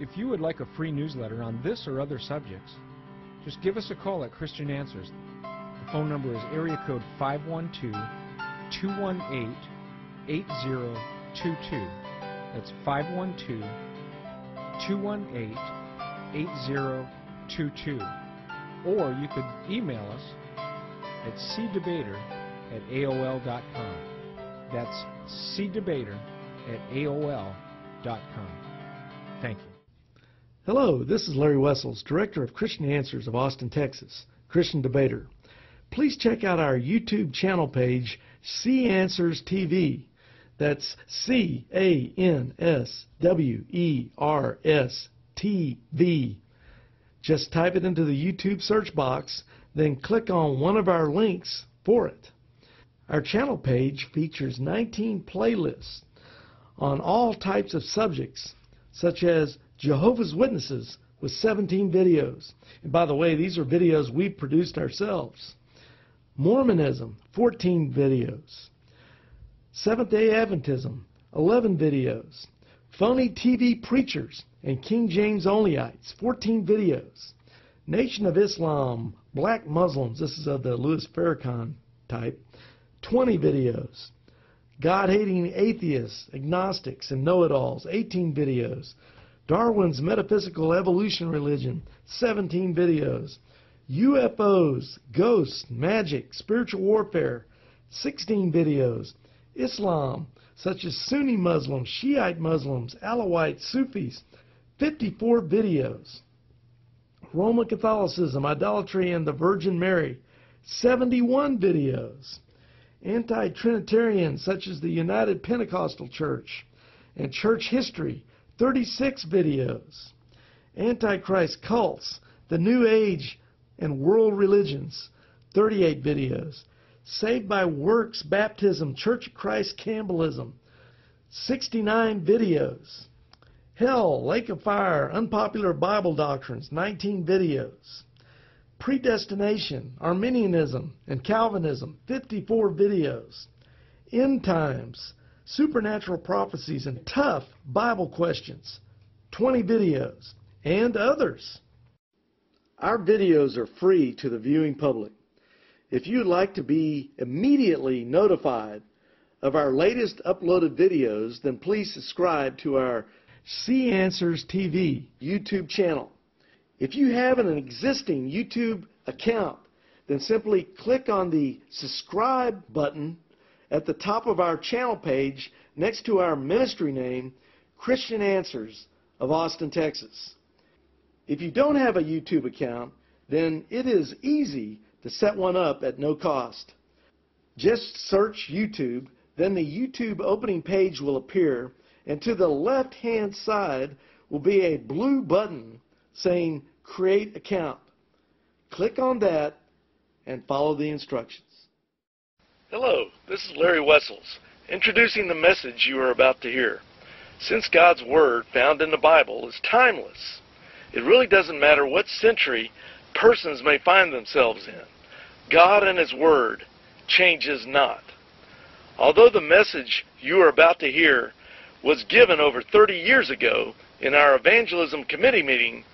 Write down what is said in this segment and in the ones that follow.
If you would like a free newsletter on this or other subjects, just give us a call at Christian Answers. The phone number is area code 512 218 8022. That's 512 218 8022. Or you could email us at cdebater at AOL.com. That's cdebater at AOL.com. Thank you. Hello, this is Larry Wessels, Director of Christian Answers of Austin, Texas, Christian Debater. Please check out our YouTube channel page, C Answers TV. That's C A N S W E R S T V. Just type it into the YouTube search box, then click on one of our links for it. Our channel page features 19 playlists on all types of subjects, such as Jehovah's Witnesses with 17 videos. And by the way, these are videos we produced ourselves. Mormonism, 14 videos. Seventh day Adventism, 11 videos. Phony TV preachers and King James onlyites, 14 videos. Nation of Islam, black Muslims, this is of the Louis Farrakhan type, 20 videos. God hating atheists, agnostics, and know it alls, 18 videos. Darwin's Metaphysical Evolution Religion, 17 videos. UFOs, ghosts, magic, spiritual warfare, 16 videos. Islam, such as Sunni Muslims, Shiite Muslims, Alawites, Sufis, 54 videos. Roman Catholicism, idolatry, and the Virgin Mary, 71 videos. Anti-Trinitarians, such as the United Pentecostal Church, and church history, 36 videos. Antichrist cults, the New Age and world religions, 38 videos. Saved by Works Baptism, Church of Christ Campbellism, 69 videos. Hell, Lake of Fire, Unpopular Bible Doctrines, 19 videos. Predestination, Arminianism, and Calvinism, 54 videos. End Times, supernatural prophecies, and tough Bible questions, 20 videos, and others. Our videos are free to the viewing public. If you'd like to be immediately notified of our latest uploaded videos, then please subscribe to our C Answers TV YouTube channel. If you have an existing YouTube account, then simply click on the subscribe button at the top of our channel page next to our ministry name, Christian Answers of Austin, Texas. If you don't have a YouTube account, then it is easy to set one up at no cost. Just search YouTube, then the YouTube opening page will appear, and to the left hand side will be a blue button saying Create Account. Click on that and follow the instructions. Hello, this is Larry Wessels, introducing the message you are about to hear. Since God's Word, found in the Bible, is timeless, it really doesn't matter what century persons may find themselves in. God and His Word changes not. Although the message you are about to hear was given over 30 years ago in our evangelism committee meeting,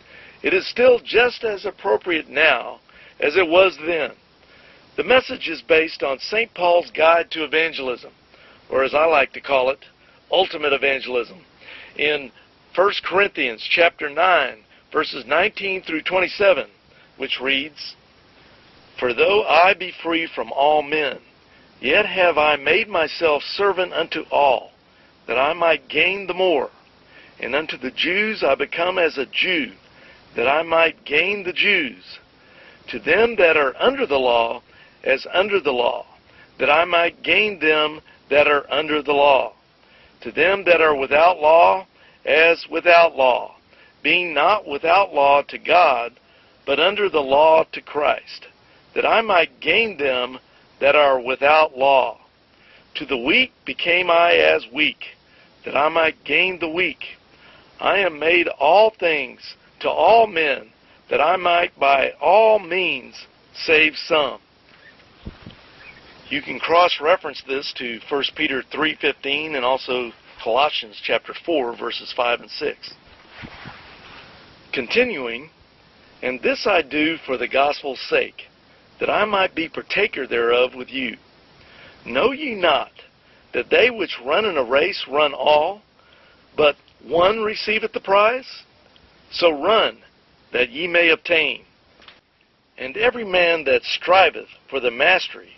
it is still just as appropriate now as it was then. The message is based on St. Paul's Guide to Evangelism, or as I like to call it, ultimate evangelism, in 1 Corinthians chapter 9, verses 19 through 27, which reads, For though I be free from all men, yet have I made myself servant unto all, that I might gain the more. And unto the Jews I become as a Jew, that I might gain the Jews. To them that are under the law, as under the law, that I might gain them that are under the law. To them that are without law, as without law, being not without law to God, but under the law to Christ, that I might gain them that are without law. To the weak became I as weak, that I might gain the weak. I am made all things to all men, that I might by all means save some. You can cross-reference this to 1 Peter 3.15 and also Colossians chapter 4, verses 5 and 6. Continuing, And this I do for the gospel's sake, that I might be partaker thereof with you. Know ye not that they which run in a race run all, but one receiveth the prize? So run, that ye may obtain. And every man that striveth for the mastery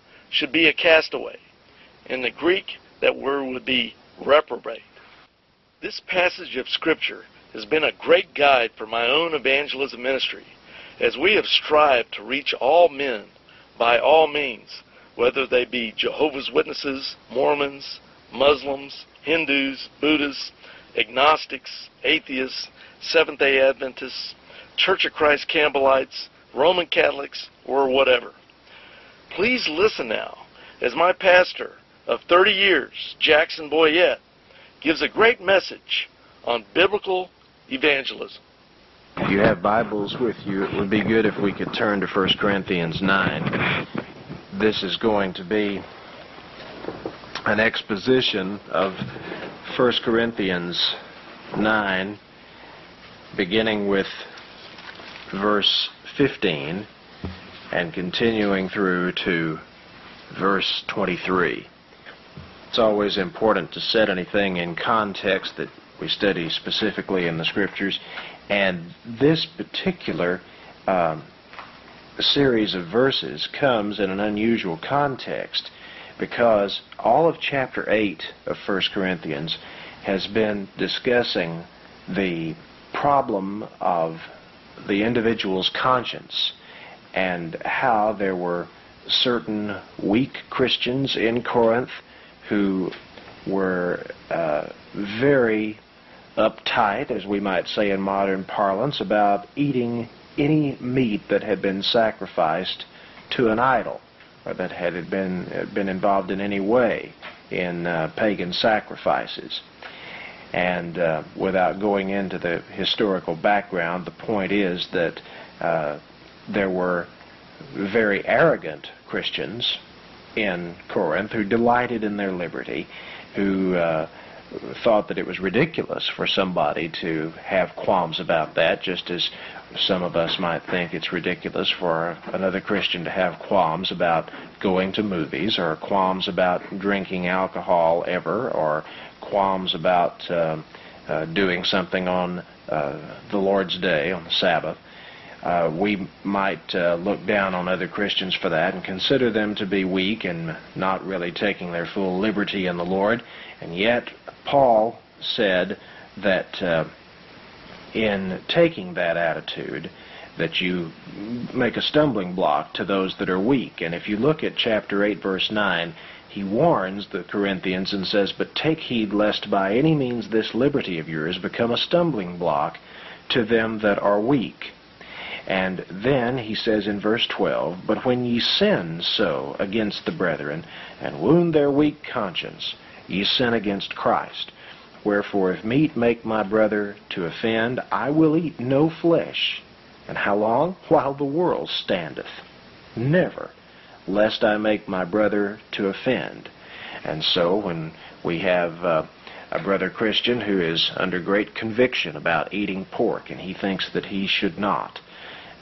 should be a castaway. In the Greek, that word would be reprobate. This passage of Scripture has been a great guide for my own evangelism ministry, as we have strived to reach all men by all means, whether they be Jehovah's Witnesses, Mormons, Muslims, Hindus, Buddhists, agnostics, atheists, Seventh day Adventists, Church of Christ Campbellites, Roman Catholics, or whatever. Please listen now as my pastor of 30 years, Jackson Boyett, gives a great message on biblical evangelism. If you have Bibles with you, it would be good if we could turn to 1 Corinthians 9. This is going to be an exposition of 1 Corinthians 9, beginning with verse 15 and continuing through to verse 23. It's always important to set anything in context that we study specifically in the scriptures, and this particular um, series of verses comes in an unusual context because all of chapter 8 of 1 Corinthians has been discussing the problem of the individual's conscience and how there were certain weak Christians in Corinth who were uh, very uptight, as we might say in modern parlance, about eating any meat that had been sacrificed to an idol or that had been been involved in any way in uh, pagan sacrifices. And uh, without going into the historical background, the point is that uh, there were very arrogant Christians in Corinth who delighted in their liberty, who uh, thought that it was ridiculous for somebody to have qualms about that, just as some of us might think it's ridiculous for another Christian to have qualms about going to movies, or qualms about drinking alcohol ever, or qualms about uh, uh, doing something on uh, the Lord's Day, on the Sabbath. Uh, we might uh, look down on other Christians for that and consider them to be weak and not really taking their full liberty in the Lord. And yet, Paul said that uh, in taking that attitude, that you make a stumbling block to those that are weak. And if you look at chapter 8, verse 9, he warns the Corinthians and says, But take heed lest by any means this liberty of yours become a stumbling block to them that are weak. And then he says in verse 12, But when ye sin so against the brethren, and wound their weak conscience, ye sin against Christ. Wherefore, if meat make my brother to offend, I will eat no flesh. And how long? While the world standeth. Never, lest I make my brother to offend. And so, when we have uh, a brother Christian who is under great conviction about eating pork, and he thinks that he should not,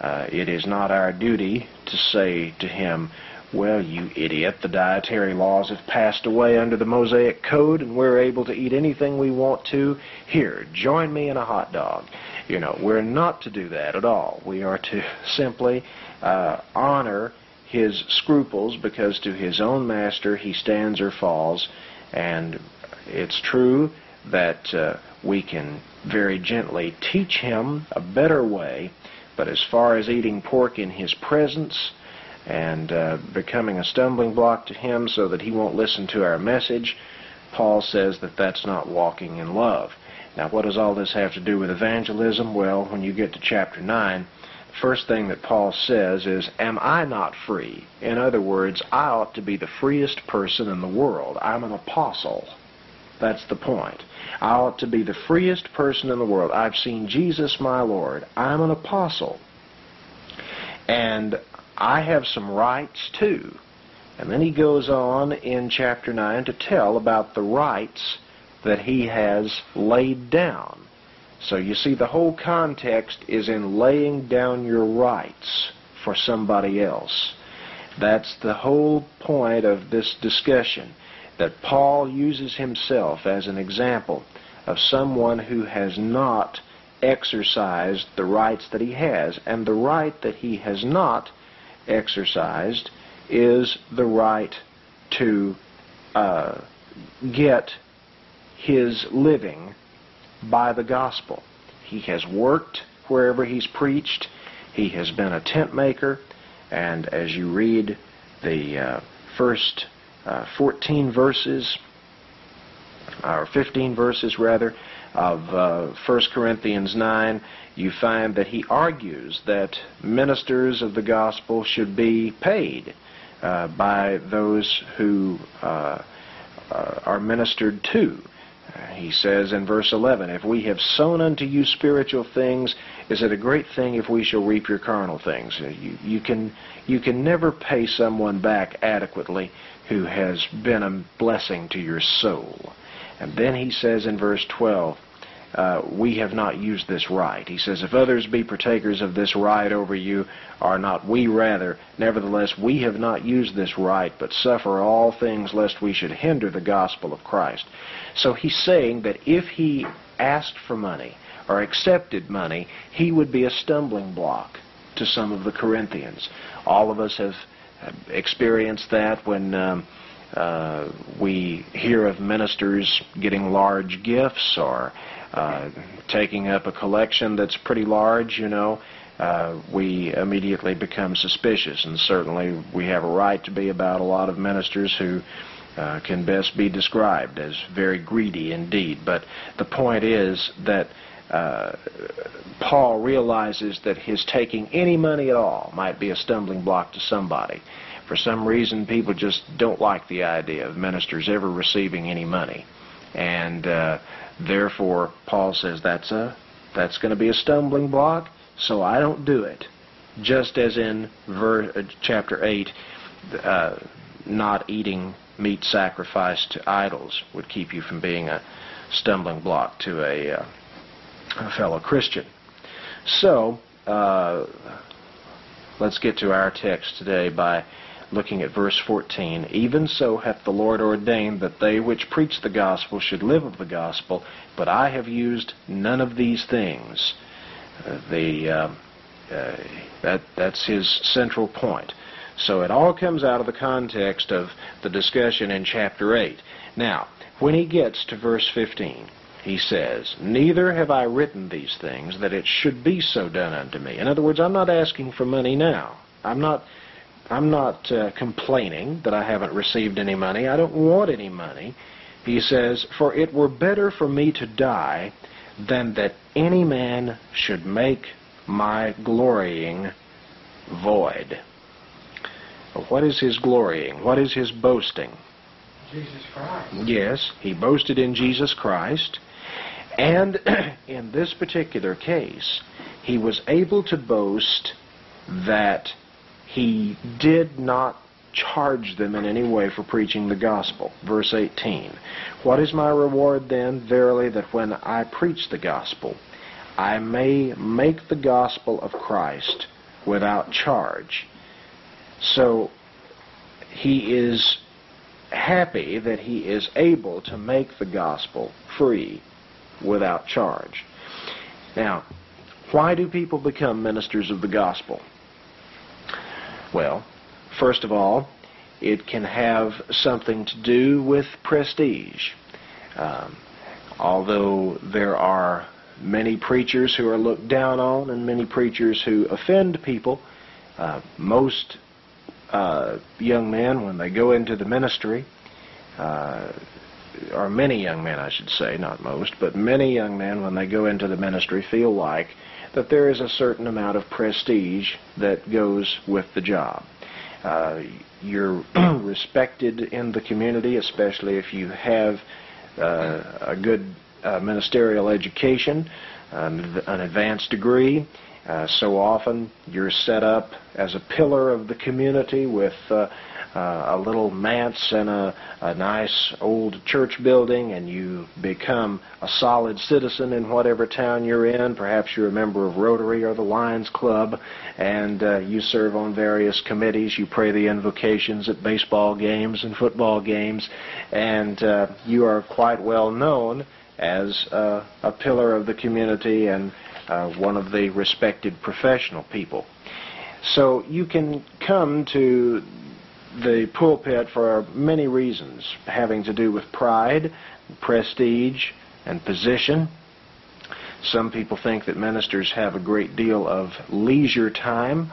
uh, it is not our duty to say to him, well, you idiot, the dietary laws have passed away under the Mosaic Code and we're able to eat anything we want to. Here, join me in a hot dog. You know, we're not to do that at all. We are to simply uh, honor his scruples because to his own master he stands or falls. And it's true that uh, we can very gently teach him a better way but as far as eating pork in his presence and uh, becoming a stumbling block to him so that he won't listen to our message, Paul says that that's not walking in love. Now, what does all this have to do with evangelism? Well, when you get to chapter 9, the first thing that Paul says is, Am I not free? In other words, I ought to be the freest person in the world. I'm an apostle. That's the point. I ought to be the freest person in the world. I've seen Jesus my Lord. I'm an apostle. And I have some rights too. And then he goes on in chapter 9 to tell about the rights that he has laid down. So you see, the whole context is in laying down your rights for somebody else. That's the whole point of this discussion, that Paul uses himself as an example of someone who has not exercised the rights that he has. And the right that he has not exercised is the right to uh, get his living by the gospel. He has worked wherever he's preached. He has been a tent maker. And as you read the uh, first uh, 14 verses, or 15 verses rather, of uh, 1 Corinthians 9, you find that he argues that ministers of the gospel should be paid uh, by those who uh, uh are ministered to. He says in verse 11, If we have sown unto you spiritual things, is it a great thing if we shall reap your carnal things? You, you, can, you can never pay someone back adequately who has been a blessing to your soul. And then he says in verse 12, uh, we have not used this right. He says, If others be partakers of this right over you, are not we rather? Nevertheless, we have not used this right, but suffer all things lest we should hinder the gospel of Christ. So he's saying that if he asked for money or accepted money, he would be a stumbling block to some of the Corinthians. All of us have experienced that when. Um, uh, we hear of ministers getting large gifts or uh, taking up a collection that's pretty large, you know, uh, we immediately become suspicious. And certainly we have a right to be about a lot of ministers who uh, can best be described as very greedy indeed. But the point is that uh, Paul realizes that his taking any money at all might be a stumbling block to somebody. For some reason, people just don't like the idea of ministers ever receiving any money. And uh, therefore, Paul says that's a that's going to be a stumbling block, so I don't do it. Just as in ver, uh, chapter 8, uh, not eating meat sacrificed to idols would keep you from being a stumbling block to a, uh, a fellow Christian. So, uh, let's get to our text today by looking at verse 14, Even so hath the Lord ordained that they which preach the gospel should live of the gospel, but I have used none of these things. Uh, the, uh, uh, that, that's his central point. So it all comes out of the context of the discussion in chapter 8. Now, when he gets to verse 15, he says, Neither have I written these things that it should be so done unto me. In other words, I'm not asking for money now. I'm not I'm not uh, complaining that I haven't received any money. I don't want any money. He says, For it were better for me to die than that any man should make my glorying void. What is his glorying? What is his boasting? Jesus Christ. Yes, he boasted in Jesus Christ. And in this particular case, he was able to boast that he did not charge them in any way for preaching the gospel. Verse 18. What is my reward then? Verily, that when I preach the gospel, I may make the gospel of Christ without charge. So, he is happy that he is able to make the gospel free without charge. Now, why do people become ministers of the gospel? Well, first of all, it can have something to do with prestige. Um, although there are many preachers who are looked down on and many preachers who offend people, uh, most uh, young men, when they go into the ministry, uh, or many young men, I should say, not most, but many young men, when they go into the ministry, feel like that there is a certain amount of prestige that goes with the job. Uh, you're respected in the community, especially if you have uh, a good uh, ministerial education, an, an advanced degree. Uh, so often you're set up as a pillar of the community with uh, a little manse and a, a nice old church building, and you become a solid citizen in whatever town you're in. Perhaps you're a member of Rotary or the Lions Club, and uh, you serve on various committees. You pray the invocations at baseball games and football games, and uh, you are quite well known as uh, a pillar of the community and uh, one of the respected professional people. So you can come to the pulpit for many reasons having to do with pride, prestige, and position. Some people think that ministers have a great deal of leisure time,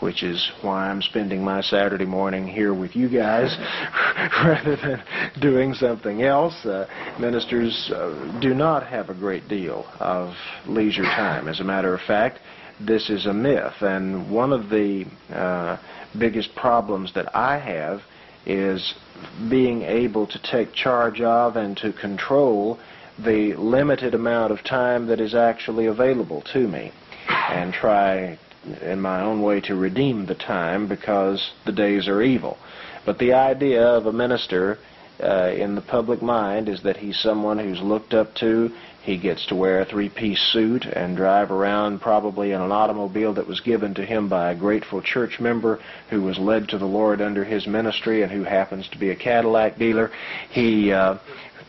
which is why I'm spending my Saturday morning here with you guys rather than doing something else. Uh, ministers uh, do not have a great deal of leisure time. As a matter of fact, this is a myth, and one of the uh, biggest problems that I have is being able to take charge of and to control the limited amount of time that is actually available to me and try in my own way to redeem the time because the days are evil. But the idea of a minister uh, in the public mind is that he's someone who's looked up to he gets to wear a three-piece suit and drive around probably in an automobile that was given to him by a grateful church member who was led to the Lord under his ministry and who happens to be a Cadillac dealer. He uh,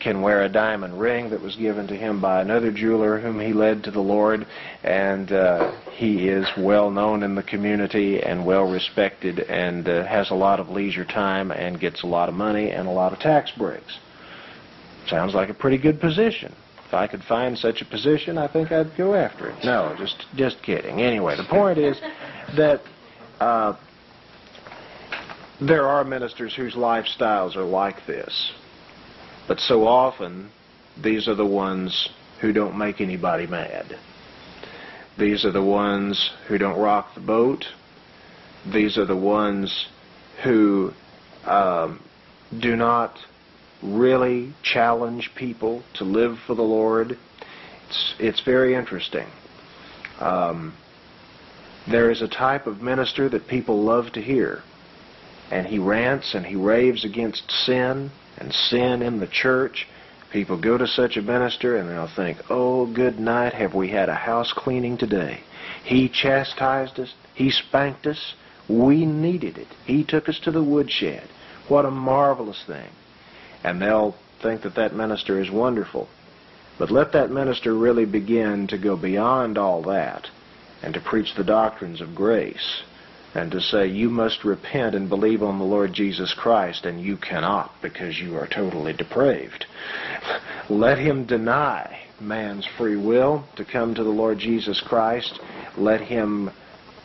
can wear a diamond ring that was given to him by another jeweler whom he led to the Lord, and uh, he is well known in the community and well respected and uh, has a lot of leisure time and gets a lot of money and a lot of tax breaks. Sounds like a pretty good position. If I could find such a position, I think I'd go after it. No, just just kidding. Anyway, the point is that uh, there are ministers whose lifestyles are like this. But so often, these are the ones who don't make anybody mad. These are the ones who don't rock the boat. These are the ones who um, do not really challenge people to live for the Lord. It's, it's very interesting. Um, there is a type of minister that people love to hear, and he rants and he raves against sin and sin in the church. People go to such a minister and they'll think, oh, good night, have we had a house cleaning today? He chastised us. He spanked us. We needed it. He took us to the woodshed. What a marvelous thing and they'll think that that minister is wonderful. But let that minister really begin to go beyond all that and to preach the doctrines of grace and to say you must repent and believe on the Lord Jesus Christ and you cannot because you are totally depraved. Let him deny man's free will to come to the Lord Jesus Christ. Let him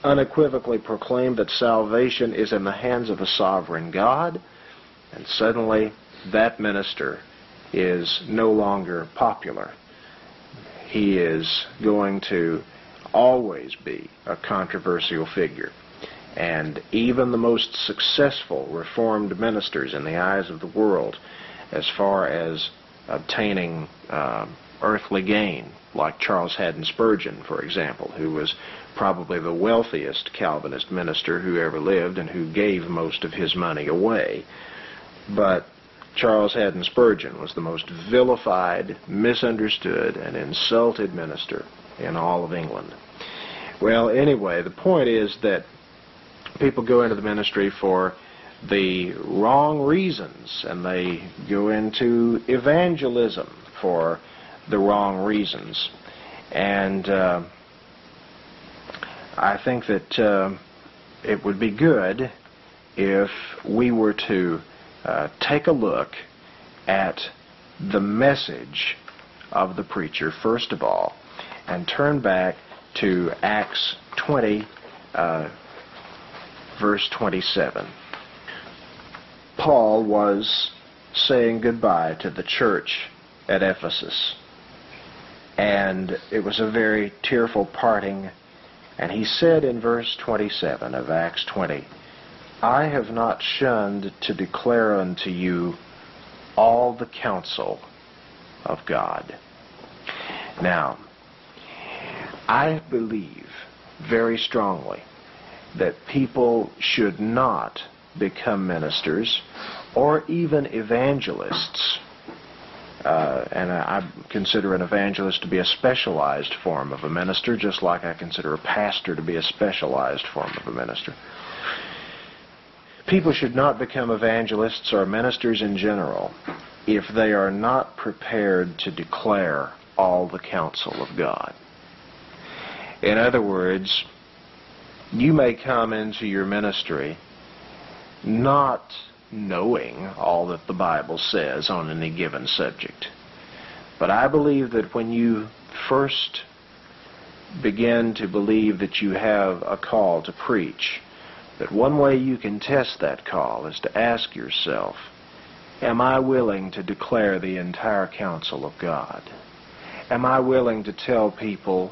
unequivocally proclaim that salvation is in the hands of a sovereign God. And suddenly that minister is no longer popular. He is going to always be a controversial figure. And even the most successful Reformed ministers in the eyes of the world, as far as obtaining uh, earthly gain, like Charles Haddon Spurgeon, for example, who was probably the wealthiest Calvinist minister who ever lived and who gave most of his money away. But Charles Haddon Spurgeon was the most vilified, misunderstood, and insulted minister in all of England. Well, anyway, the point is that people go into the ministry for the wrong reasons, and they go into evangelism for the wrong reasons. And uh, I think that uh, it would be good if we were to uh, take a look at the message of the preacher, first of all, and turn back to Acts 20, uh, verse 27. Paul was saying goodbye to the church at Ephesus. And it was a very tearful parting. And he said in verse 27 of Acts 20, I have not shunned to declare unto you all the counsel of God. Now, I believe very strongly that people should not become ministers or even evangelists. Uh, and I, I consider an evangelist to be a specialized form of a minister, just like I consider a pastor to be a specialized form of a minister. People should not become evangelists or ministers in general if they are not prepared to declare all the counsel of God. In other words, you may come into your ministry not knowing all that the Bible says on any given subject. But I believe that when you first begin to believe that you have a call to preach, that one way you can test that call is to ask yourself, am I willing to declare the entire counsel of God? Am I willing to tell people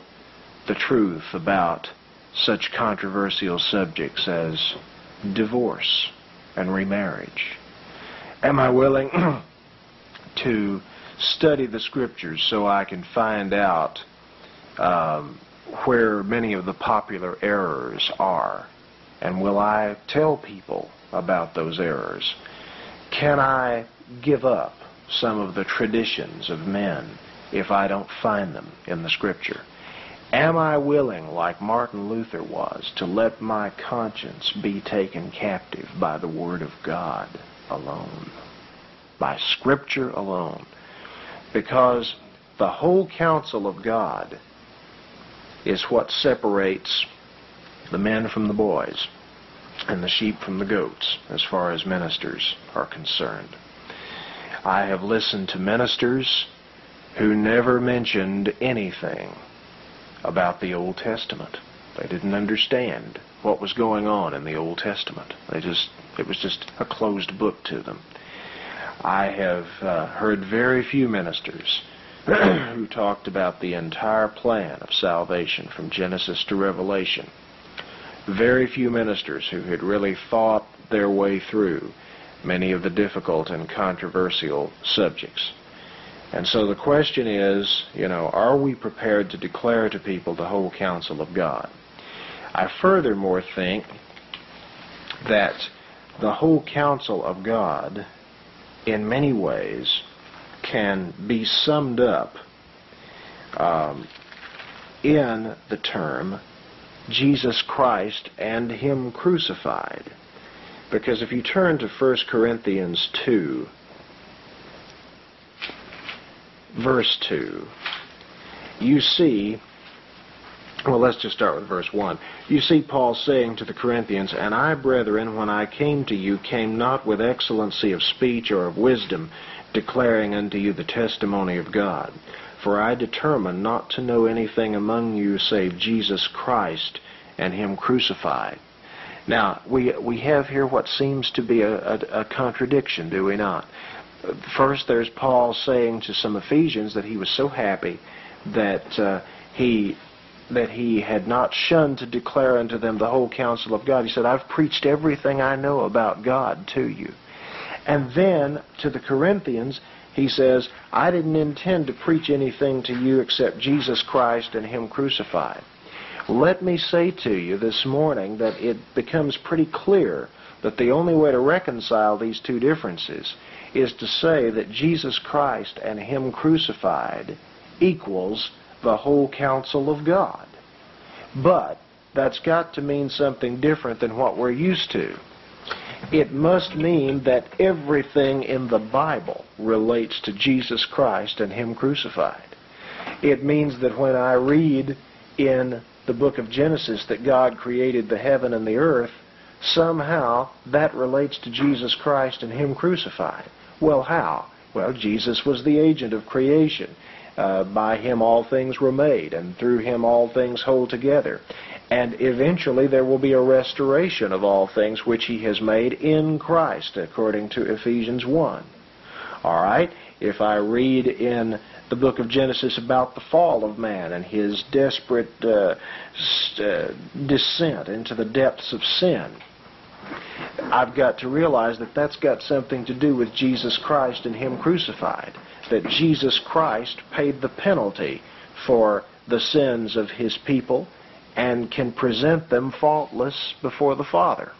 the truth about such controversial subjects as divorce and remarriage? Am I willing to study the scriptures so I can find out um, where many of the popular errors are? And will I tell people about those errors? Can I give up some of the traditions of men if I don't find them in the scripture? Am I willing, like Martin Luther was, to let my conscience be taken captive by the Word of God alone? By Scripture alone? Because the whole counsel of God is what separates the men from the boys and the sheep from the goats as far as ministers are concerned. I have listened to ministers who never mentioned anything about the Old Testament. They didn't understand what was going on in the Old Testament. They just it was just a closed book to them. I have uh, heard very few ministers who talked about the entire plan of salvation from Genesis to Revelation. Very few ministers who had really thought their way through many of the difficult and controversial subjects. And so the question is, you know, are we prepared to declare to people the whole counsel of God? I furthermore think that the whole counsel of God, in many ways, can be summed up um, in the term Jesus Christ and Him crucified. Because if you turn to 1 Corinthians 2, verse 2, you see, well, let's just start with verse 1. You see Paul saying to the Corinthians, And I, brethren, when I came to you, came not with excellency of speech or of wisdom, declaring unto you the testimony of God. For I determined not to know anything among you save Jesus Christ and Him crucified. Now, we, we have here what seems to be a, a, a contradiction, do we not? First, there's Paul saying to some Ephesians that he was so happy that uh, he that he had not shunned to declare unto them the whole counsel of God. He said, I've preached everything I know about God to you. And then to the Corinthians, he says, I didn't intend to preach anything to you except Jesus Christ and Him crucified. Let me say to you this morning that it becomes pretty clear that the only way to reconcile these two differences is to say that Jesus Christ and Him crucified equals the whole counsel of God. But that's got to mean something different than what we're used to. It must mean that everything in the Bible relates to Jesus Christ and Him crucified. It means that when I read in the book of Genesis that God created the heaven and the earth, somehow that relates to Jesus Christ and Him crucified. Well, how? Well, Jesus was the agent of creation. Uh, by him all things were made, and through him all things hold together. And eventually there will be a restoration of all things which he has made in Christ, according to Ephesians 1. All right? If I read in the book of Genesis about the fall of man and his desperate uh, uh, descent into the depths of sin, I've got to realize that that's got something to do with Jesus Christ and Him crucified. That Jesus Christ paid the penalty for the sins of His people and can present them faultless before the Father.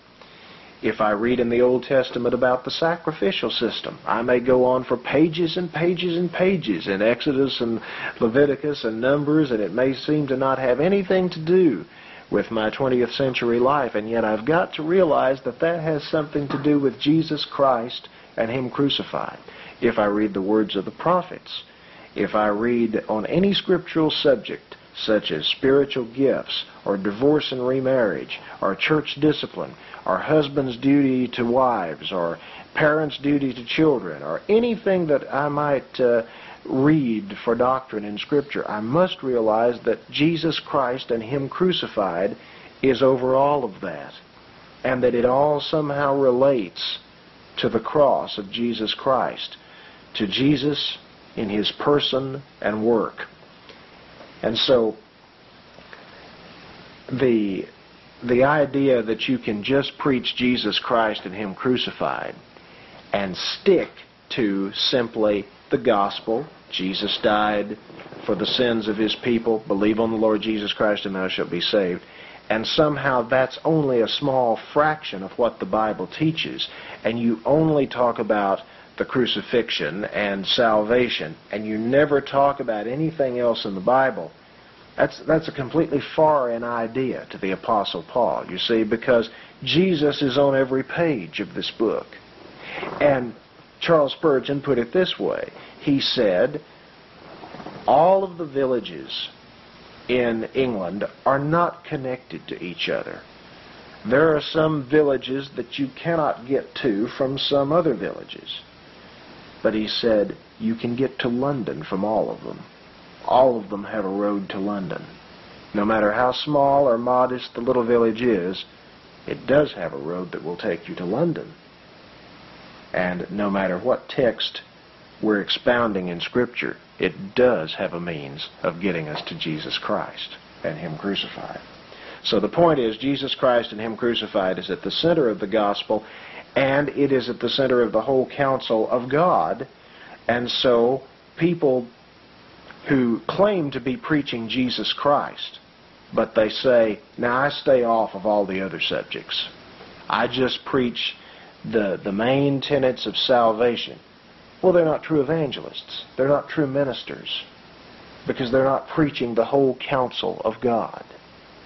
If I read in the Old Testament about the sacrificial system, I may go on for pages and pages and pages in Exodus and Leviticus and Numbers, and it may seem to not have anything to do with my 20th century life, and yet I've got to realize that that has something to do with Jesus Christ and Him crucified. If I read the words of the prophets, if I read on any scriptural subject, such as spiritual gifts, or divorce and remarriage, or church discipline, or husband's duty to wives, or parents' duty to children, or anything that I might uh, read for doctrine in Scripture, I must realize that Jesus Christ and Him crucified is over all of that, and that it all somehow relates to the cross of Jesus Christ, to Jesus in His person and work. And so the the idea that you can just preach Jesus Christ and Him crucified and stick to simply the gospel, Jesus died for the sins of His people, believe on the Lord Jesus Christ and thou shalt be saved, and somehow that's only a small fraction of what the Bible teaches, and you only talk about the crucifixion and salvation, and you never talk about anything else in the Bible, that's, that's a completely foreign idea to the Apostle Paul, you see, because Jesus is on every page of this book. And Charles Spurgeon put it this way. He said, all of the villages in England are not connected to each other. There are some villages that you cannot get to from some other villages. But he said, you can get to London from all of them. All of them have a road to London. No matter how small or modest the little village is, it does have a road that will take you to London. And no matter what text we're expounding in Scripture, it does have a means of getting us to Jesus Christ and Him crucified. So the point is, Jesus Christ and Him crucified is at the center of the gospel, and it is at the center of the whole counsel of God. And so people who claim to be preaching Jesus Christ, but they say, now I stay off of all the other subjects. I just preach the, the main tenets of salvation. Well, they're not true evangelists. They're not true ministers because they're not preaching the whole counsel of God.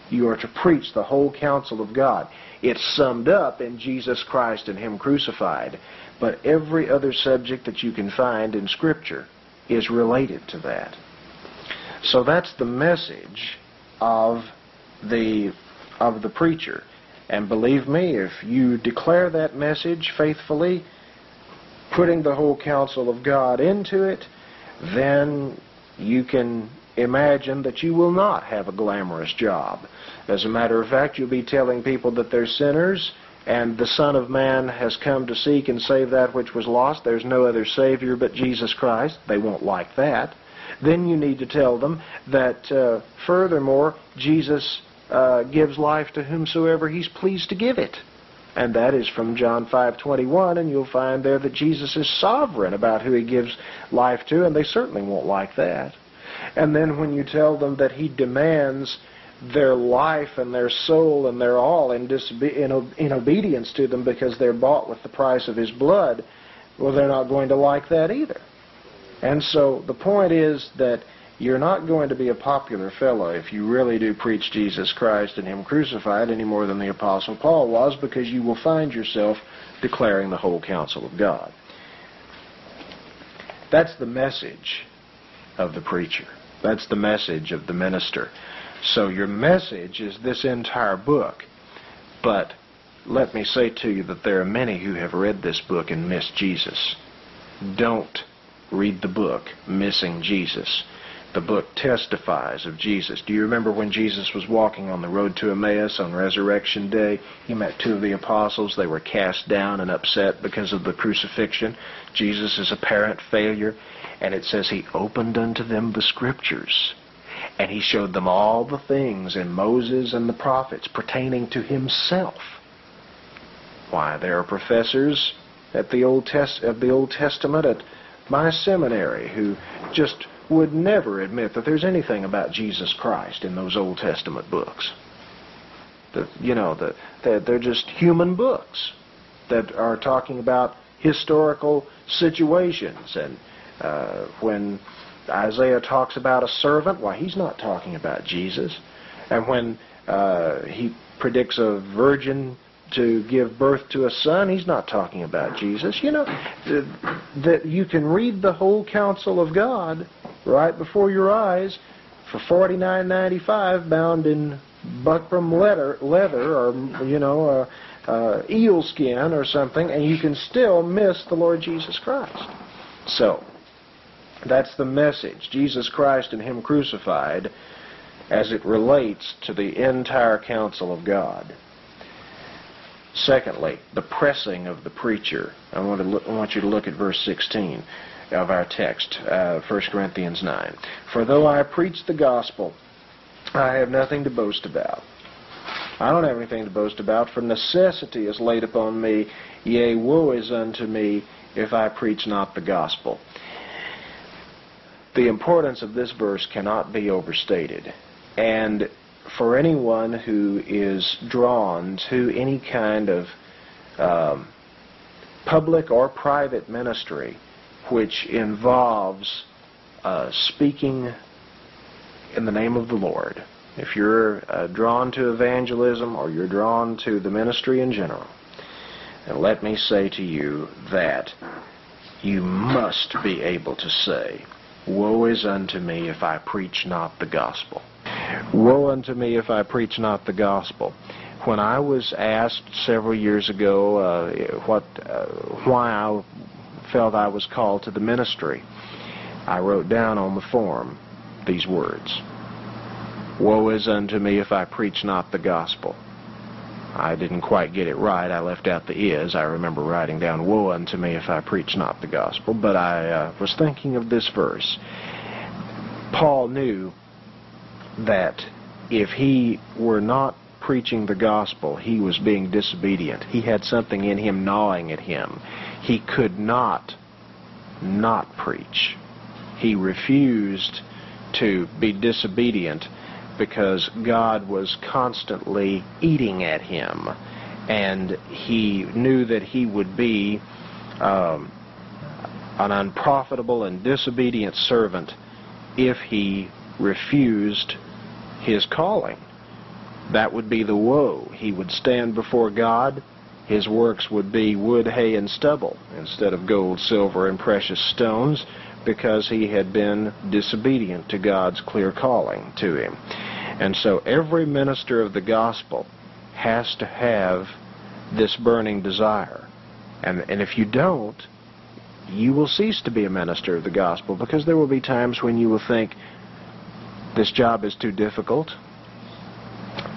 You are to preach the whole counsel of God. It's summed up in Jesus Christ and Him crucified, but every other subject that you can find in Scripture is related to that. So that's the message of the of the preacher. And believe me, if you declare that message faithfully, putting the whole counsel of God into it, then you can imagine that you will not have a glamorous job. As a matter of fact, you'll be telling people that they're sinners and the Son of Man has come to seek and save that which was lost. There's no other Savior but Jesus Christ. They won't like that. Then you need to tell them that, uh, furthermore, Jesus uh, gives life to whomsoever he's pleased to give it. And that is from John 5:21, and you'll find there that Jesus is sovereign about who he gives life to, and they certainly won't like that. And then when you tell them that he demands their life and their soul and their all in, in, in obedience to them because they're bought with the price of his blood, well, they're not going to like that either. And so the point is that you're not going to be a popular fellow if you really do preach Jesus Christ and Him crucified any more than the Apostle Paul was because you will find yourself declaring the whole counsel of God. That's the message of the preacher. That's the message of the minister. So your message is this entire book. But let me say to you that there are many who have read this book and missed Jesus. Don't read the book, Missing Jesus. The book testifies of Jesus. Do you remember when Jesus was walking on the road to Emmaus on Resurrection Day? He met two of the apostles. They were cast down and upset because of the crucifixion. Jesus' apparent failure. And it says he opened unto them the scriptures. And he showed them all the things in Moses and the prophets pertaining to himself. Why, there are professors at the Old Test of the Old Testament at my seminary who just would never admit that there's anything about Jesus Christ in those Old Testament books. That you know that they're, they're just human books that are talking about historical situations. And uh, when Isaiah talks about a servant, why he's not talking about Jesus. And when uh, he predicts a virgin to give birth to a son, he's not talking about Jesus. You know, that you can read the whole counsel of God right before your eyes for forty nine ninety five, bound in buckram leather, leather or you know, uh, uh, eel skin or something, and you can still miss the Lord Jesus Christ. So, that's the message: Jesus Christ and Him crucified, as it relates to the entire counsel of God. Secondly, the pressing of the preacher. I want, to look, I want you to look at verse 16 of our text, uh, 1 Corinthians 9. For though I preach the gospel, I have nothing to boast about. I don't have anything to boast about, for necessity is laid upon me. Yea, woe is unto me if I preach not the gospel. The importance of this verse cannot be overstated. And for anyone who is drawn to any kind of um, public or private ministry which involves uh, speaking in the name of the Lord, if you're uh, drawn to evangelism or you're drawn to the ministry in general, let me say to you that you must be able to say, Woe is unto me if I preach not the gospel. Woe unto me if I preach not the gospel. When I was asked several years ago uh, what, uh, why I felt I was called to the ministry, I wrote down on the form these words. Woe is unto me if I preach not the gospel. I didn't quite get it right. I left out the is. I remember writing down, Woe unto me if I preach not the gospel. But I uh, was thinking of this verse. Paul knew that if he were not preaching the gospel, he was being disobedient. He had something in him gnawing at him. He could not not preach. He refused to be disobedient because God was constantly eating at him. And he knew that he would be um, an unprofitable and disobedient servant if he refused his calling. That would be the woe. He would stand before God. His works would be wood, hay, and stubble instead of gold, silver, and precious stones because he had been disobedient to God's clear calling to him. And so every minister of the gospel has to have this burning desire. And, and if you don't, you will cease to be a minister of the gospel because there will be times when you will think, this job is too difficult.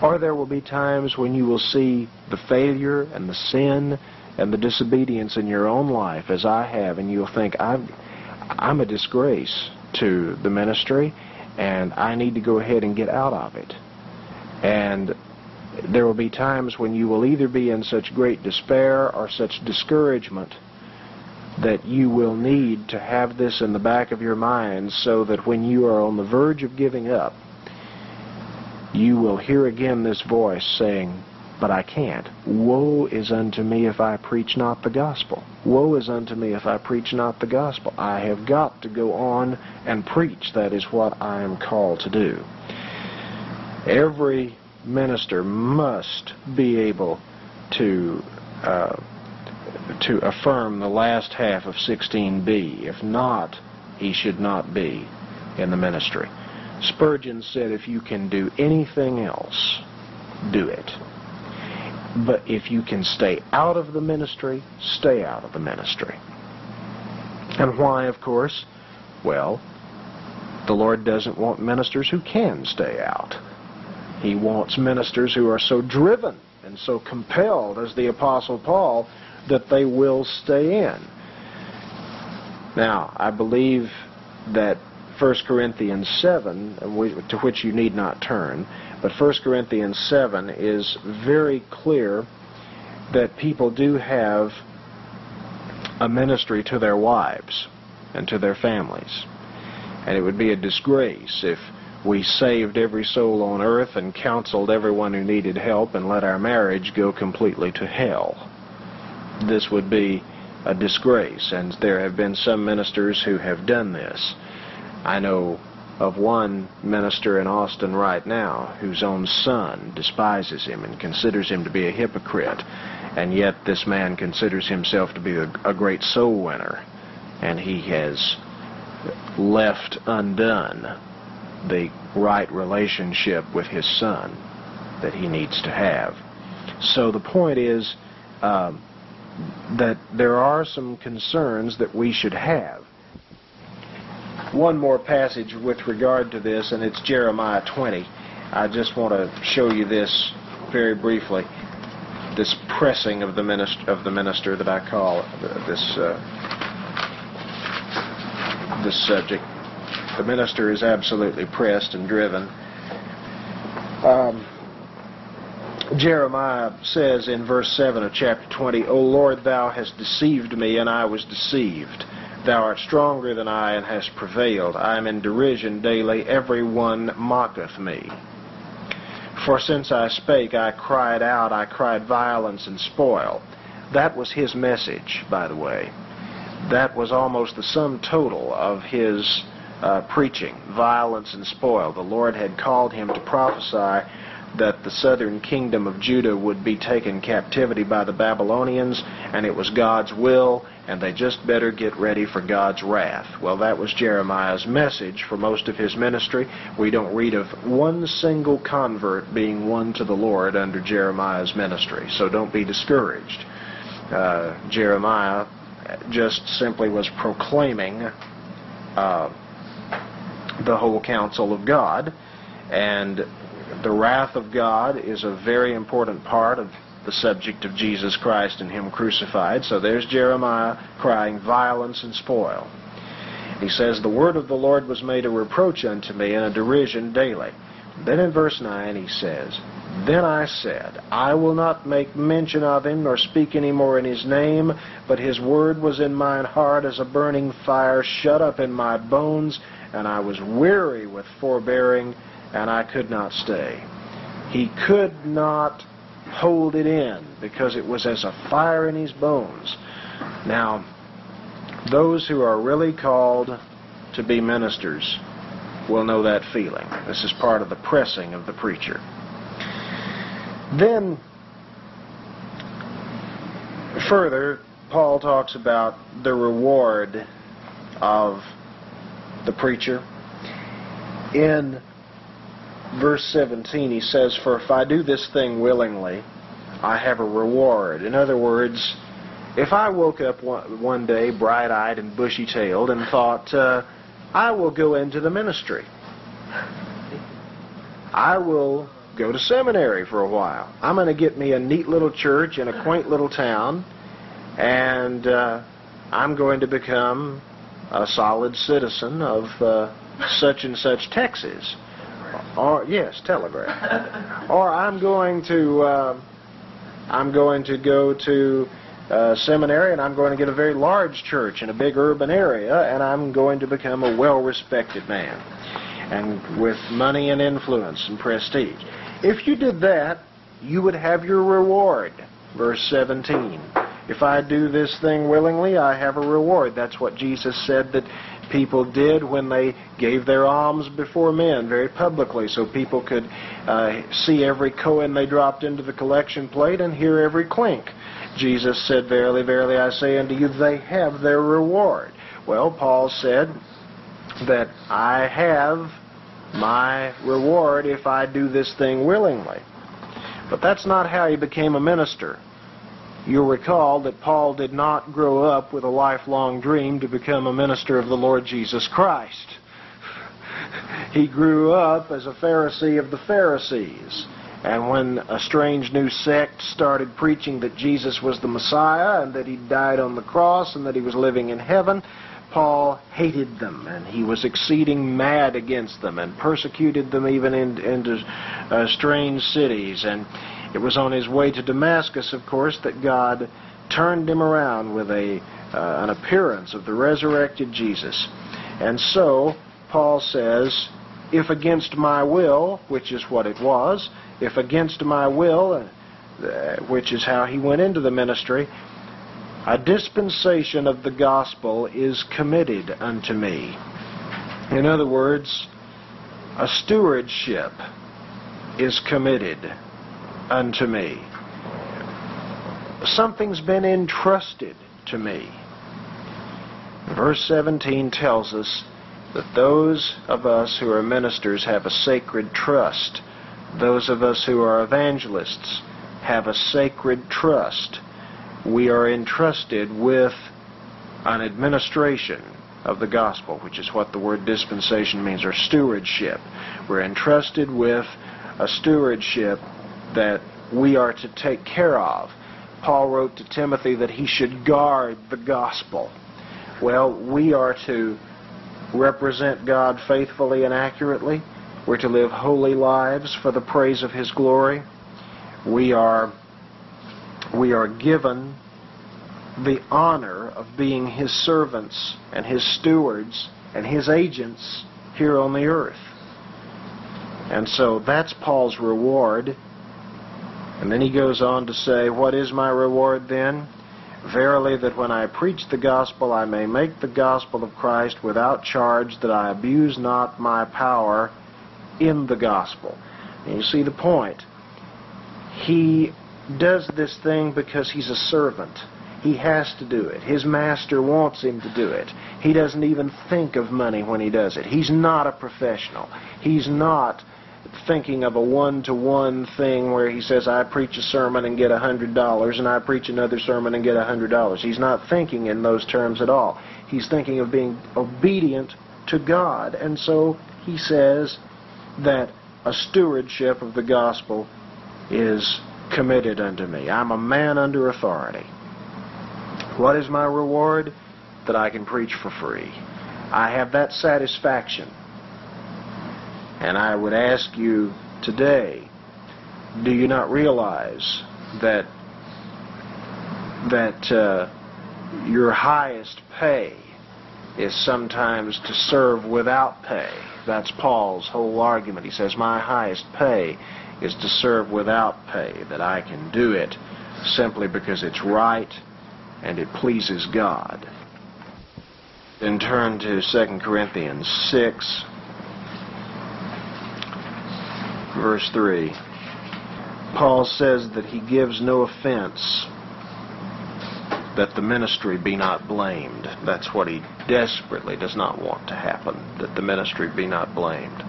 Or there will be times when you will see the failure and the sin and the disobedience in your own life, as I have, and you'll think, I'm, I'm a disgrace to the ministry, and I need to go ahead and get out of it. And there will be times when you will either be in such great despair or such discouragement that you will need to have this in the back of your mind so that when you are on the verge of giving up, you will hear again this voice saying, But I can't. Woe is unto me if I preach not the gospel. Woe is unto me if I preach not the gospel. I have got to go on and preach. That is what I am called to do. Every minister must be able to uh, to affirm the last half of 16b. If not, he should not be in the ministry. Spurgeon said, if you can do anything else, do it. But if you can stay out of the ministry, stay out of the ministry. And why, of course? Well, The Lord doesn't want ministers who can stay out. He wants ministers who are so driven and so compelled as the Apostle Paul that they will stay in. Now, I believe that 1 Corinthians 7, to which you need not turn, but 1 Corinthians 7 is very clear that people do have a ministry to their wives and to their families. And it would be a disgrace if we saved every soul on earth and counseled everyone who needed help and let our marriage go completely to hell. This would be a disgrace, and there have been some ministers who have done this. I know of one minister in Austin right now whose own son despises him and considers him to be a hypocrite, and yet this man considers himself to be a, a great soul winner, and he has left undone the right relationship with his son that he needs to have. So the point is um, that there are some concerns that we should have. One more passage with regard to this, and it's Jeremiah 20. I just want to show you this very briefly. This pressing of the minister, of the minister that I call this uh, this subject. The minister is absolutely pressed and driven. Um, Jeremiah says in verse 7 of chapter 20, O Lord, thou hast deceived me, and I was deceived. Thou art stronger than I, and hast prevailed. I am in derision daily. Every one mocketh me. For since I spake, I cried out, I cried violence and spoil. That was his message, by the way. That was almost the sum total of his uh, preaching, violence and spoil. The Lord had called him to prophesy that the southern kingdom of Judah would be taken captivity by the Babylonians, and it was God's will, and they just better get ready for God's wrath. Well, that was Jeremiah's message for most of his ministry. We don't read of one single convert being won to the Lord under Jeremiah's ministry, so don't be discouraged. Uh, Jeremiah just simply was proclaiming uh, the whole counsel of God, and the wrath of God is a very important part of the subject of Jesus Christ and Him crucified. So there's Jeremiah crying violence and spoil. He says, The word of the Lord was made a reproach unto me and a derision daily. Then in verse 9 he says, Then I said, I will not make mention of him, nor speak any more in his name, but his word was in mine heart as a burning fire shut up in my bones, and I was weary with forbearing, and I could not stay. He could not hold it in because it was as a fire in his bones. Now, those who are really called to be ministers will know that feeling. This is part of the pressing of the preacher. Then, further, Paul talks about the reward of the preacher. In verse 17, he says, For if I do this thing willingly, I have a reward. In other words, if I woke up one, day bright eyed and bushy tailed and thought, uh, I will go into the ministry, I will go to seminary for a while. I'm going to get me a neat little church in a quaint little town, and uh, I'm going to become a solid citizen of uh, such and such Texas. Or yes, telegraph. or I'm going to uh, I'm going to go to uh, seminary and I'm going to get a very large church in a big urban area and I'm going to become a well-respected man and with money and influence and prestige. If you did that, you would have your reward. Verse 17. If I do this thing willingly, I have a reward. That's what Jesus said that people did when they gave their alms before men very publicly so people could uh, see every coin they dropped into the collection plate and hear every clink. Jesus said, Verily, verily, I say unto you, they have their reward. Well, Paul said that I have my reward if I do this thing willingly. But that's not how he became a minister. You'll recall that Paul did not grow up with a lifelong dream to become a minister of the Lord Jesus Christ. He grew up as a Pharisee of the Pharisees. And when a strange new sect started preaching that Jesus was the Messiah and that he died on the cross and that he was living in heaven, Paul hated them and he was exceeding mad against them and persecuted them even in, into uh, strange cities. And it was on his way to Damascus, of course, that God turned him around with a, uh, an appearance of the resurrected Jesus. And so, Paul says, if against my will, which is what it was, if against my will, uh, which is how he went into the ministry, a dispensation of the gospel is committed unto me. In other words, a stewardship is committed unto me. Something's been entrusted to me. Verse 17 tells us that those of us who are ministers have a sacred trust those of us who are evangelists have a sacred trust. We are entrusted with an administration of the gospel, which is what the word dispensation means, or stewardship. We're entrusted with a stewardship that we are to take care of. Paul wrote to Timothy that he should guard the gospel. Well, we are to represent God faithfully and accurately. We're to live holy lives for the praise of His glory. We are, we are given the honor of being His servants and His stewards and His agents here on the earth. And so that's Paul's reward. And then he goes on to say, What is my reward then? Verily, that when I preach the gospel, I may make the gospel of Christ without charge, that I abuse not my power in the gospel. And you see the point. He does this thing because he's a servant. He has to do it. His master wants him to do it. He doesn't even think of money when he does it. He's not a professional. He's not thinking of a one-to-one thing where he says, I preach a sermon and get a $100 and I preach another sermon and get a $100. He's not thinking in those terms at all. He's thinking of being obedient to God. And so he says, that a stewardship of the gospel is committed unto me. I'm a man under authority. What is my reward? That I can preach for free. I have that satisfaction. And I would ask you today, do you not realize that that uh, your highest pay is sometimes to serve without pay? That's Paul's whole argument. He says, My highest pay is to serve without pay, that I can do it simply because it's right and it pleases God. Then turn to 2 Corinthians 6, verse 3. Paul says that he gives no offense that the ministry be not blamed. That's what he desperately does not want to happen, that the ministry be not blamed.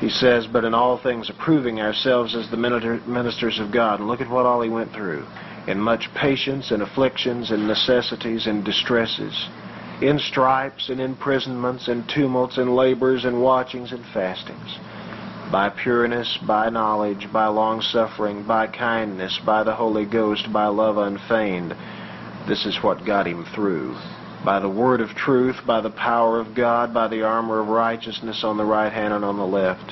He says, but in all things approving ourselves as the ministers of God. And look at what all he went through. In much patience and afflictions and necessities and distresses, in stripes and imprisonments and tumults and labors and watchings and fastings by pureness, by knowledge, by long-suffering, by kindness, by the Holy Ghost, by love unfeigned. This is what got him through. By the word of truth, by the power of God, by the armor of righteousness on the right hand and on the left.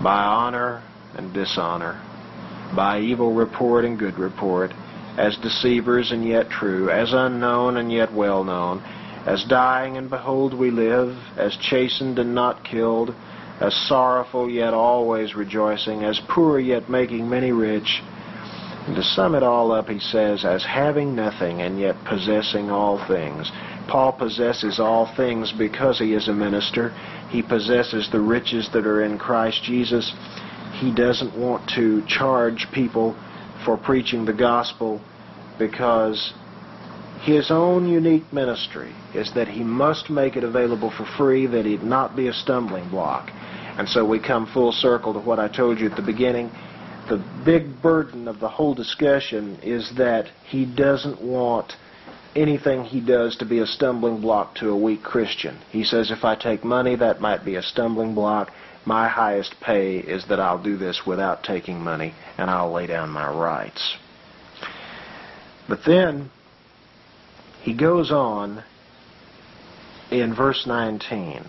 By honor and dishonor. By evil report and good report. As deceivers and yet true. As unknown and yet well known. As dying and behold we live. As chastened and not killed as sorrowful yet always rejoicing, as poor yet making many rich. And to sum it all up, he says, as having nothing and yet possessing all things. Paul possesses all things because he is a minister. He possesses the riches that are in Christ Jesus. He doesn't want to charge people for preaching the gospel because his own unique ministry is that he must make it available for free, that it not be a stumbling block. And so we come full circle to what I told you at the beginning. The big burden of the whole discussion is that he doesn't want anything he does to be a stumbling block to a weak Christian. He says, if I take money, that might be a stumbling block. My highest pay is that I'll do this without taking money, and I'll lay down my rights. But then he goes on in verse 19,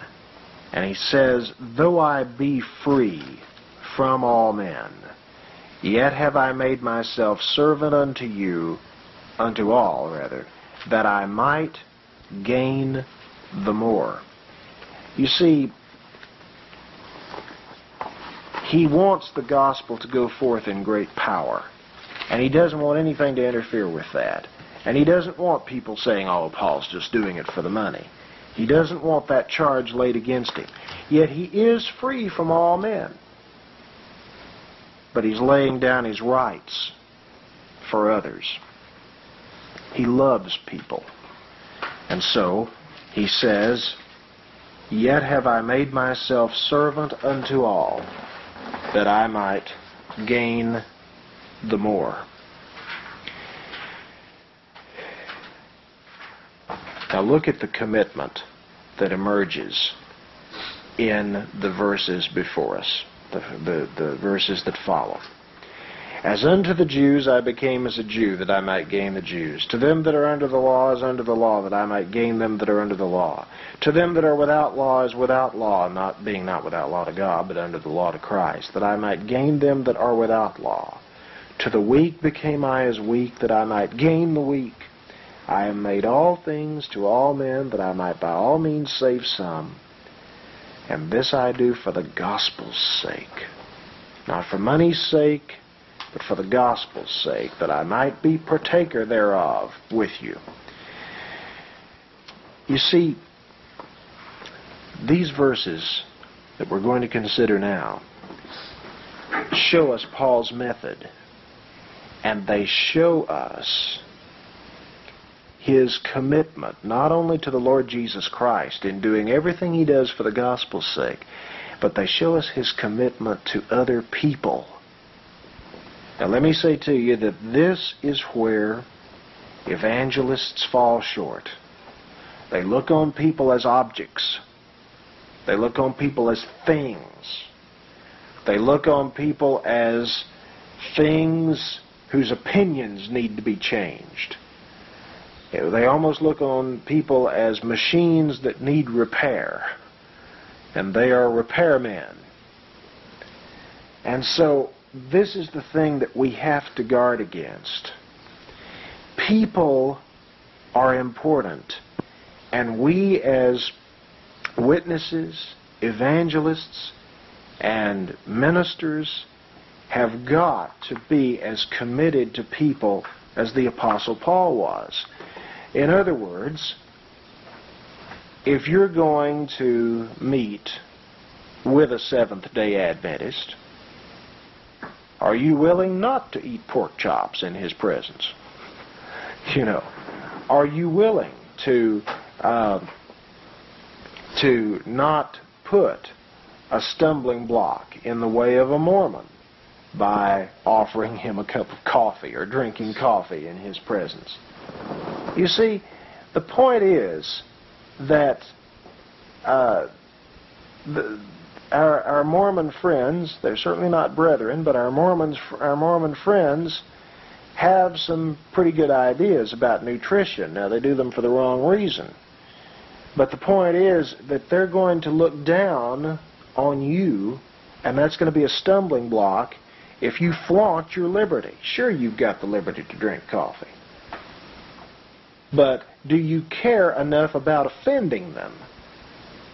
and he says, Though I be free from all men, yet have I made myself servant unto you, unto all, rather, that I might gain the more. You see, he wants the gospel to go forth in great power. And he doesn't want anything to interfere with that. And he doesn't want people saying, oh, Paul's just doing it for the money. He doesn't want that charge laid against him. Yet he is free from all men. But he's laying down his rights for others. He loves people. And so he says, Yet have I made myself servant unto all, that I might gain the more. Now look at the commitment that emerges in the verses before us, the, the, the verses that follow. As unto the Jews I became as a Jew, that I might gain the Jews. To them that are under the law as under the law, that I might gain them that are under the law. To them that are without law as without law, not being not without law to God, but under the law to Christ, that I might gain them that are without law. To the weak became I as weak, that I might gain the weak. I am made all things to all men, that I might by all means save some. And this I do for the gospel's sake. Not for money's sake, but for the gospel's sake, that I might be partaker thereof with you. You see, these verses that we're going to consider now show us Paul's method, and they show us his commitment not only to the Lord Jesus Christ in doing everything he does for the gospel's sake, but they show us his commitment to other people now let me say to you that this is where evangelists fall short. They look on people as objects. They look on people as things. They look on people as things whose opinions need to be changed. They almost look on people as machines that need repair. And they are repairmen. And so this is the thing that we have to guard against. People are important, and we as witnesses, evangelists, and ministers have got to be as committed to people as the Apostle Paul was. In other words, if you're going to meet with a Seventh day Adventist, are you willing not to eat pork chops in his presence? You know, are you willing to uh, to not put a stumbling block in the way of a Mormon by offering him a cup of coffee or drinking coffee in his presence? You see, the point is that uh, the our, our Mormon friends, they're certainly not brethren, but our Mormons, our Mormon friends have some pretty good ideas about nutrition. Now, they do them for the wrong reason. But the point is that they're going to look down on you, and that's going to be a stumbling block if you flaunt your liberty. Sure, you've got the liberty to drink coffee. But do you care enough about offending them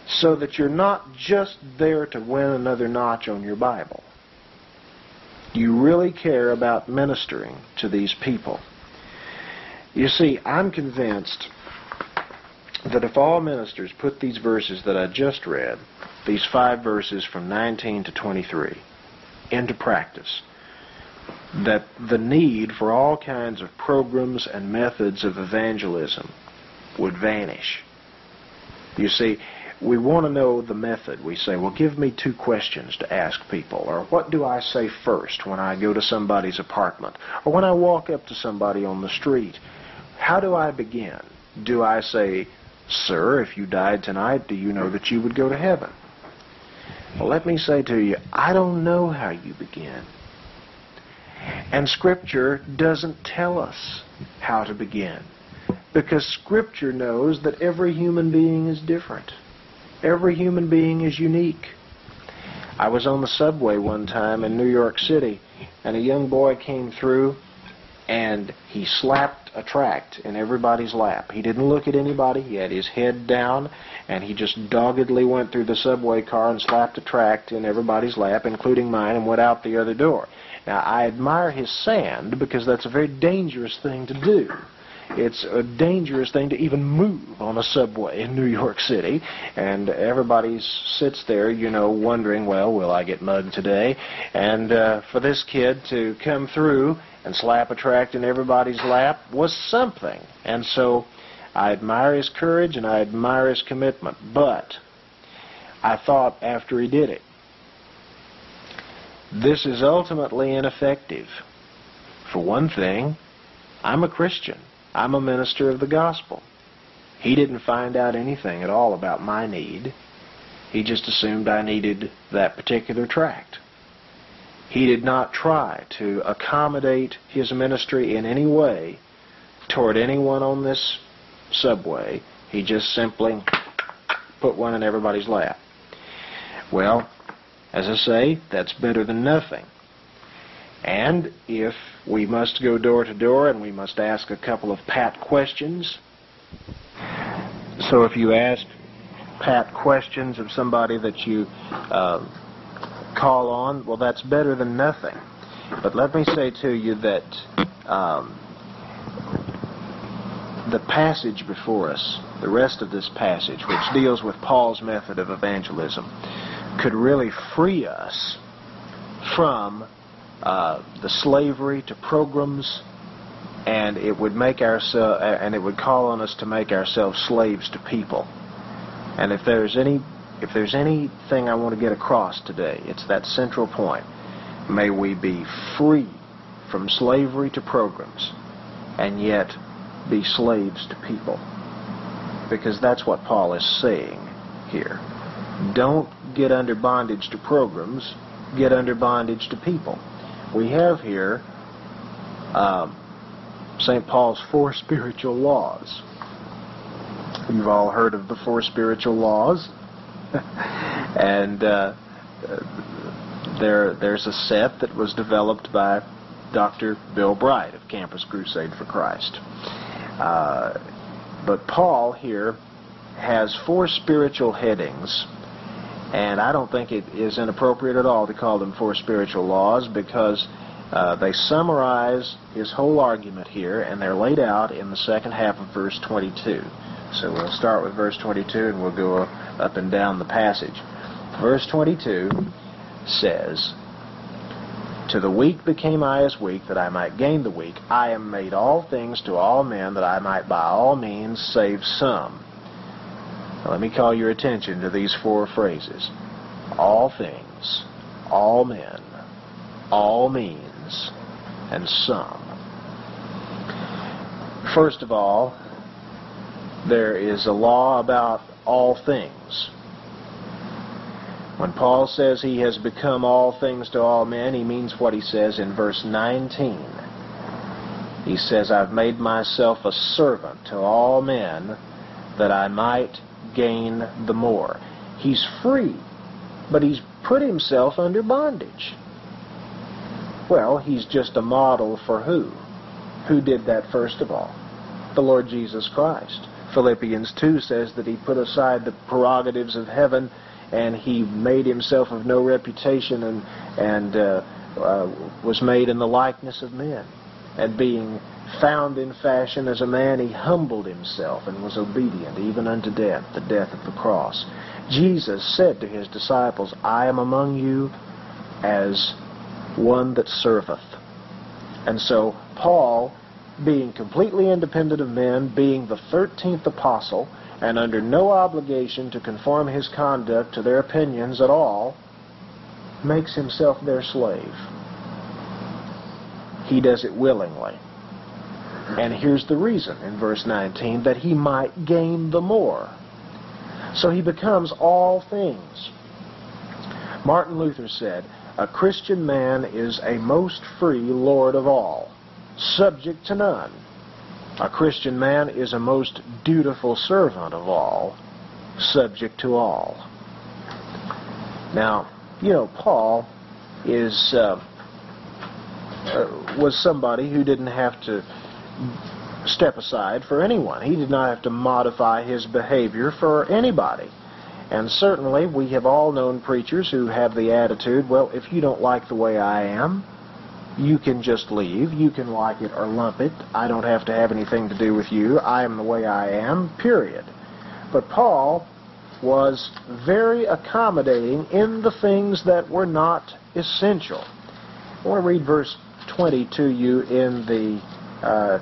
so that you're not just there to win another notch on your Bible. You really care about ministering to these people. You see, I'm convinced that if all ministers put these verses that I just read, these five verses from 19 to 23, into practice, that the need for all kinds of programs and methods of evangelism would vanish. You see, we want to know the method. We say, well, give me two questions to ask people. Or what do I say first when I go to somebody's apartment? Or when I walk up to somebody on the street? How do I begin? Do I say, Sir, if you died tonight, do you know that you would go to heaven? Well, let me say to you, I don't know how you begin. And Scripture doesn't tell us how to begin. Because Scripture knows that every human being is different. Every human being is unique. I was on the subway one time in New York City, and a young boy came through, and he slapped a tract in everybody's lap. He didn't look at anybody. He had his head down, and he just doggedly went through the subway car and slapped a tract in everybody's lap, including mine, and went out the other door. Now, I admire his sand because that's a very dangerous thing to do. It's a dangerous thing to even move on a subway in New York City, and everybody sits there, you know, wondering, well, will I get mugged today? And uh, for this kid to come through and slap a tract in everybody's lap was something. And so I admire his courage and I admire his commitment. But I thought after he did it, this is ultimately ineffective. For one thing, I'm a Christian. I'm a minister of the gospel. He didn't find out anything at all about my need. He just assumed I needed that particular tract. He did not try to accommodate his ministry in any way toward anyone on this subway. He just simply put one in everybody's lap. Well, as I say, that's better than nothing. And if we must go door to door and we must ask a couple of pat questions, so if you ask pat questions of somebody that you uh, call on, well, that's better than nothing. But let me say to you that um, the passage before us, the rest of this passage, which deals with Paul's method of evangelism, could really free us from uh, the slavery to programs, and it would make ourselves, and it would call on us to make ourselves slaves to people. And if there's any, if there's anything I want to get across today, it's that central point. May we be free from slavery to programs, and yet be slaves to people. Because that's what Paul is saying here. Don't get under bondage to programs, get under bondage to people. We have here um, St. Paul's four spiritual laws. You've all heard of the four spiritual laws. and uh, there, there's a set that was developed by Dr. Bill Bright of Campus Crusade for Christ. Uh, but Paul here has four spiritual headings and I don't think it is inappropriate at all to call them four spiritual laws because uh, they summarize his whole argument here, and they're laid out in the second half of verse 22. So we'll start with verse 22 and we'll go up and down the passage. Verse 22 says, To the weak became I as weak, that I might gain the weak. I am made all things to all men, that I might by all means save some. Now, let me call your attention to these four phrases. All things, all men, all means, and some. First of all, there is a law about all things. When Paul says he has become all things to all men, he means what he says in verse 19. He says, I've made myself a servant to all men that I might gain the more. He's free, but he's put himself under bondage. Well, he's just a model for who? Who did that first of all? The Lord Jesus Christ. Philippians 2 says that he put aside the prerogatives of heaven and he made himself of no reputation and, and uh, uh, was made in the likeness of men. And being found in fashion as a man, he humbled himself and was obedient even unto death, the death of the cross. Jesus said to his disciples, I am among you as one that serveth. And so Paul, being completely independent of men, being the 13th apostle, and under no obligation to conform his conduct to their opinions at all, makes himself their slave. He does it willingly. And here's the reason in verse 19 that he might gain the more. So he becomes all things. Martin Luther said, A Christian man is a most free Lord of all, subject to none. A Christian man is a most dutiful servant of all, subject to all. Now, you know, Paul is uh, uh, was somebody who didn't have to step aside for anyone. He did not have to modify his behavior for anybody. And certainly we have all known preachers who have the attitude, well, if you don't like the way I am, you can just leave. You can like it or lump it. I don't have to have anything to do with you. I am the way I am, period. But Paul was very accommodating in the things that were not essential. I want to read verse 20 to you in the uh,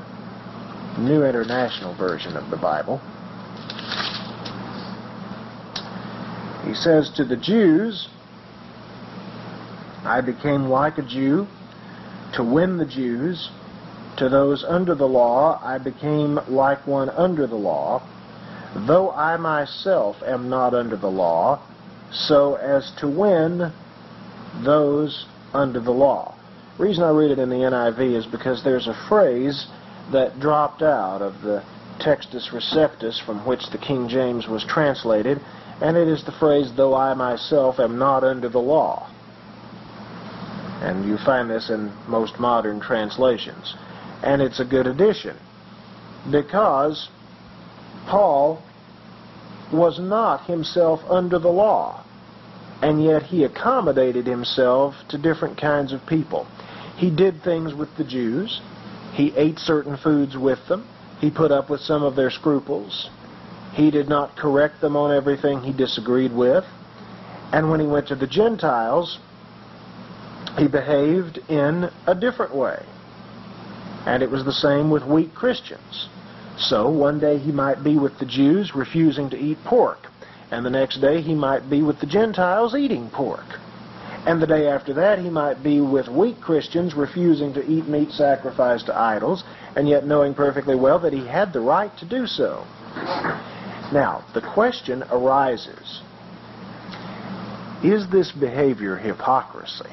New International Version of the Bible. He says, To the Jews, I became like a Jew to win the Jews. To those under the law, I became like one under the law, though I myself am not under the law, so as to win those under the law. Reason I read it in the NIV is because there's a phrase that dropped out of the Textus Receptus from which the King James was translated, and it is the phrase, though I myself am not under the law. And you find this in most modern translations. And it's a good addition because Paul was not himself under the law, and yet he accommodated himself to different kinds of people. He did things with the Jews. He ate certain foods with them. He put up with some of their scruples. He did not correct them on everything he disagreed with. And when he went to the Gentiles, he behaved in a different way. And it was the same with weak Christians. So one day he might be with the Jews refusing to eat pork, and the next day he might be with the Gentiles eating pork. And the day after that, he might be with weak Christians refusing to eat meat sacrificed to idols, and yet knowing perfectly well that he had the right to do so. Now, the question arises is this behavior hypocrisy?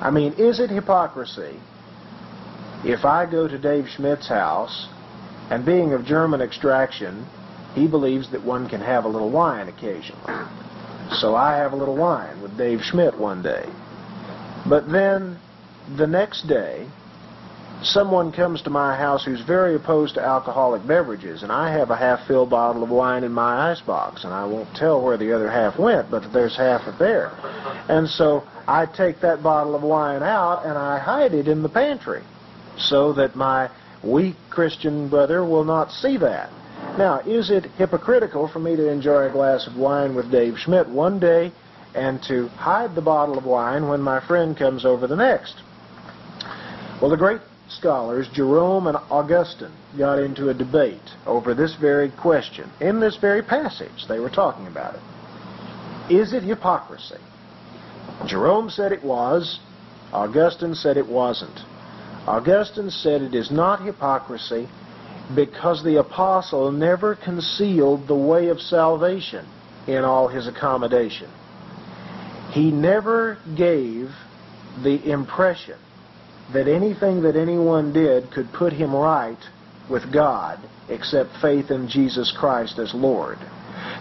I mean, is it hypocrisy if I go to Dave Schmidt's house and being of German extraction, he believes that one can have a little wine occasionally? So I have a little wine with Dave Schmidt one day. But then the next day, someone comes to my house who's very opposed to alcoholic beverages, and I have a half-filled bottle of wine in my icebox, and I won't tell where the other half went, but there's half of there. And so I take that bottle of wine out and I hide it in the pantry so that my weak Christian brother will not see that. Now, is it hypocritical for me to enjoy a glass of wine with Dave Schmidt one day and to hide the bottle of wine when my friend comes over the next? Well, the great scholars, Jerome and Augustine, got into a debate over this very question. In this very passage, they were talking about it. Is it hypocrisy? Jerome said it was. Augustine said it wasn't. Augustine said it is not hypocrisy because the apostle never concealed the way of salvation in all his accommodation. He never gave the impression that anything that anyone did could put him right with God except faith in Jesus Christ as Lord.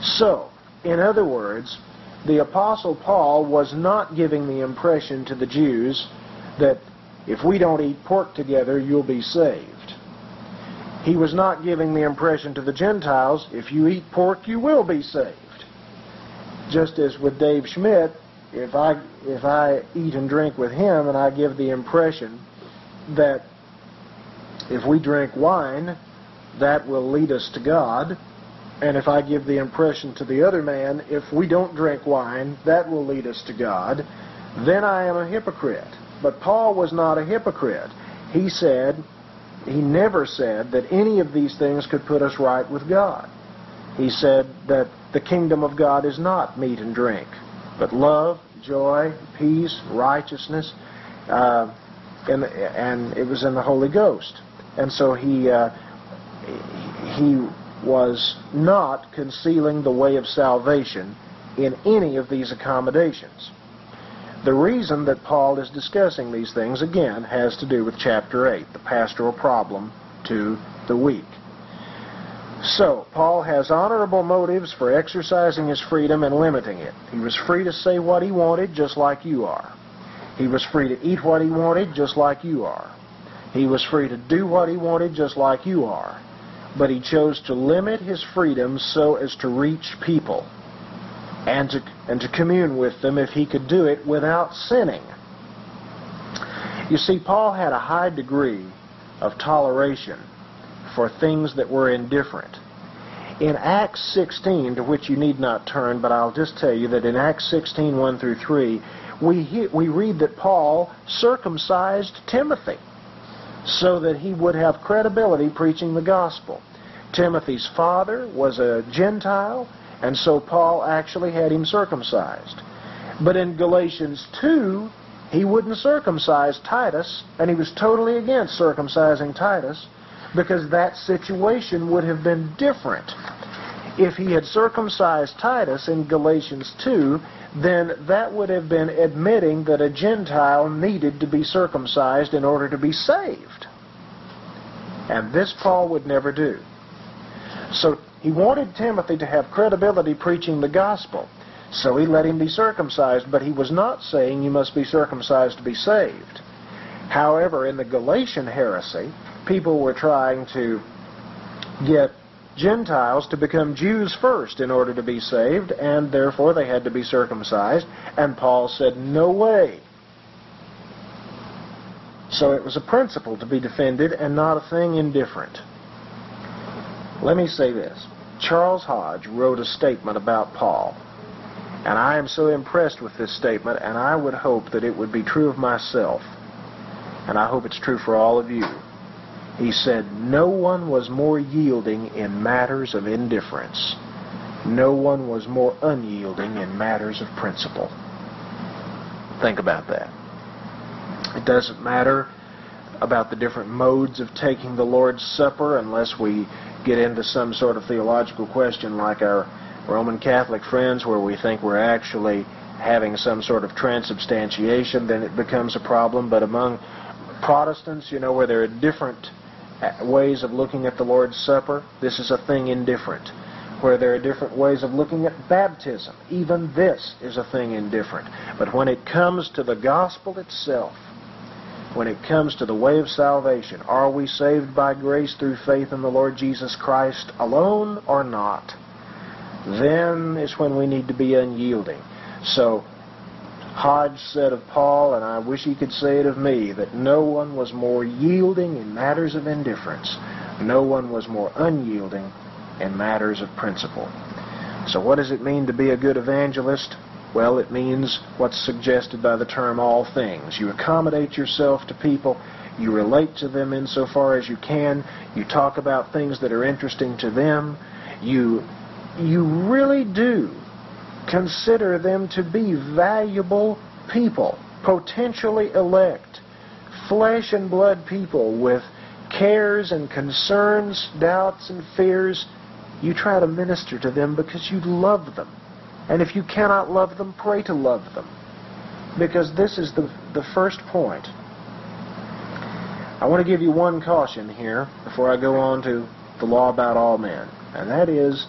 So, in other words, the Apostle Paul was not giving the impression to the Jews that if we don't eat pork together, you'll be saved. He was not giving the impression to the Gentiles, if you eat pork, you will be saved. Just as with Dave Schmidt, if I, if I eat and drink with him and I give the impression that if we drink wine, that will lead us to God, and if I give the impression to the other man, if we don't drink wine, that will lead us to God, then I am a hypocrite. But Paul was not a hypocrite. He said, he never said that any of these things could put us right with God. He said that the kingdom of God is not meat and drink, but love, joy, peace, righteousness, uh, in, and it was in the Holy Ghost. And so he, uh, he was not concealing the way of salvation in any of these accommodations. The reason that Paul is discussing these things, again, has to do with chapter 8, the pastoral problem to the weak. So, Paul has honorable motives for exercising his freedom and limiting it. He was free to say what he wanted, just like you are. He was free to eat what he wanted, just like you are. He was free to do what he wanted, just like you are. But he chose to limit his freedom so as to reach people and to, and to commune with them if he could do it without sinning. You see, Paul had a high degree of toleration for things that were indifferent. In Acts 16, to which you need not turn, but I'll just tell you that in Acts 16, 1 through 3, we, we read that Paul circumcised Timothy so that he would have credibility preaching the gospel. Timothy's father was a Gentile, and so Paul actually had him circumcised. But in Galatians 2, he wouldn't circumcise Titus, and he was totally against circumcising Titus because that situation would have been different. If he had circumcised Titus in Galatians 2, then that would have been admitting that a Gentile needed to be circumcised in order to be saved. And this Paul would never do. So he wanted Timothy to have credibility preaching the gospel. So he let him be circumcised, but he was not saying you must be circumcised to be saved. However, in the Galatian heresy, people were trying to get Gentiles to become Jews first in order to be saved, and therefore they had to be circumcised. And Paul said, no way. So it was a principle to be defended and not a thing indifferent. Let me say this. Charles Hodge wrote a statement about Paul. And I am so impressed with this statement, and I would hope that it would be true of myself. And I hope it's true for all of you. He said, No one was more yielding in matters of indifference. No one was more unyielding in matters of principle. Think about that. It doesn't matter about the different modes of taking the Lord's Supper unless we get into some sort of theological question like our Roman Catholic friends where we think we're actually having some sort of transubstantiation, then it becomes a problem. But among Protestants, you know, where there are different uh, ways of looking at the Lord's Supper, this is a thing indifferent. Where there are different ways of looking at baptism, even this is a thing indifferent. But when it comes to the gospel itself, when it comes to the way of salvation, are we saved by grace through faith in the Lord Jesus Christ alone or not? Then is when we need to be unyielding. So Hodge said of Paul, and I wish he could say it of me, that no one was more yielding in matters of indifference. No one was more unyielding in matters of principle. So what does it mean to be a good evangelist? Well, it means what's suggested by the term all things. You accommodate yourself to people. You relate to them insofar as you can. You talk about things that are interesting to them. You, you really do consider them to be valuable people, potentially elect, flesh and blood people with cares and concerns, doubts and fears. You try to minister to them because you love them. And if you cannot love them, pray to love them. Because this is the, the first point. I want to give you one caution here before I go on to the law about all men. And that is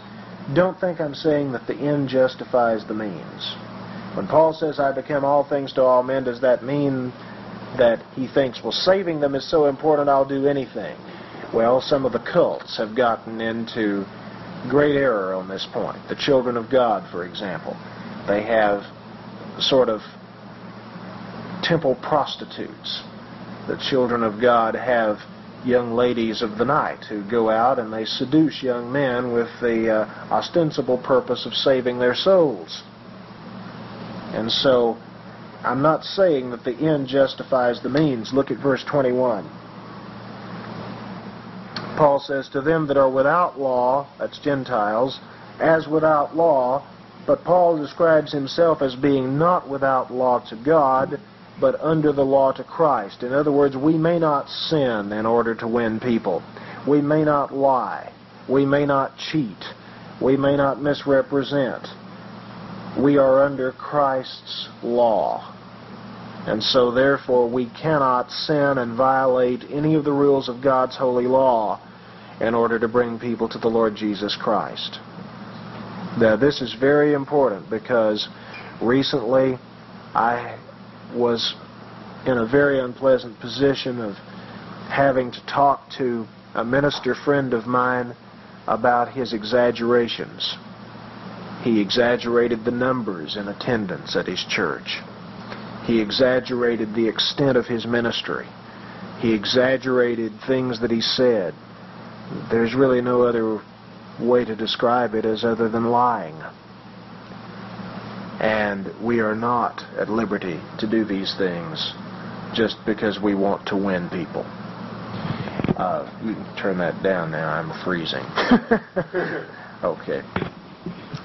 don't think I'm saying that the end justifies the means. When Paul says, I become all things to all men, does that mean that he thinks, well, saving them is so important, I'll do anything? Well, some of the cults have gotten into great error on this point. The children of God, for example, they have sort of temple prostitutes. The children of God have young ladies of the night who go out and they seduce young men with the uh, ostensible purpose of saving their souls. And so I'm not saying that the end justifies the means. Look at verse 21. Paul says, To them that are without law, that's Gentiles, as without law, but Paul describes himself as being not without law to God, but under the law to Christ. In other words, we may not sin in order to win people. We may not lie. We may not cheat. We may not misrepresent. We are under Christ's law. And so, therefore, we cannot sin and violate any of the rules of God's holy law in order to bring people to the Lord Jesus Christ. Now, this is very important because recently I was in a very unpleasant position of having to talk to a minister friend of mine about his exaggerations. He exaggerated the numbers in attendance at his church. He exaggerated the extent of his ministry. He exaggerated things that he said. There's really no other way to describe it as other than lying. And we are not at liberty to do these things just because we want to win people. Uh, you can turn that down now. I'm freezing. okay.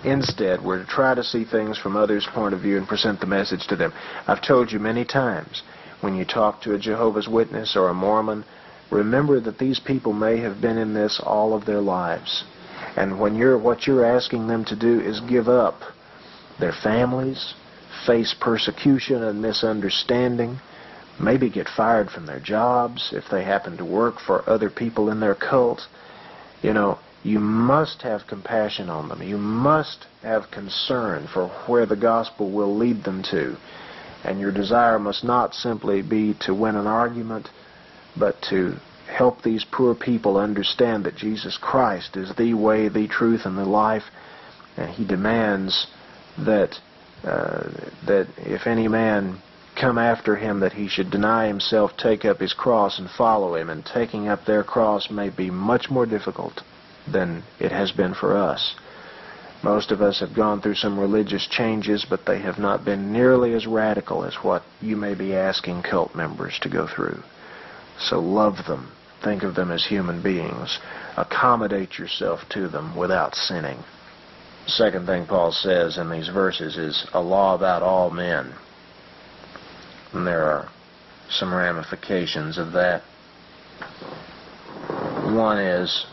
Instead, we're to try to see things from others' point of view and present the message to them. I've told you many times, when you talk to a Jehovah's Witness or a Mormon, remember that these people may have been in this all of their lives. And when you're what you're asking them to do is give up their families, face persecution and misunderstanding, maybe get fired from their jobs if they happen to work for other people in their cult. You know, you must have compassion on them. You must have concern for where the gospel will lead them to. And your desire must not simply be to win an argument, but to help these poor people understand that Jesus Christ is the way, the truth, and the life. And he demands that uh, that if any man come after him that he should deny himself, take up his cross, and follow him. And taking up their cross may be much more difficult than it has been for us. Most of us have gone through some religious changes, but they have not been nearly as radical as what you may be asking cult members to go through. So love them. Think of them as human beings. Accommodate yourself to them without sinning. Second thing Paul says in these verses is a law about all men. And there are some ramifications of that. One is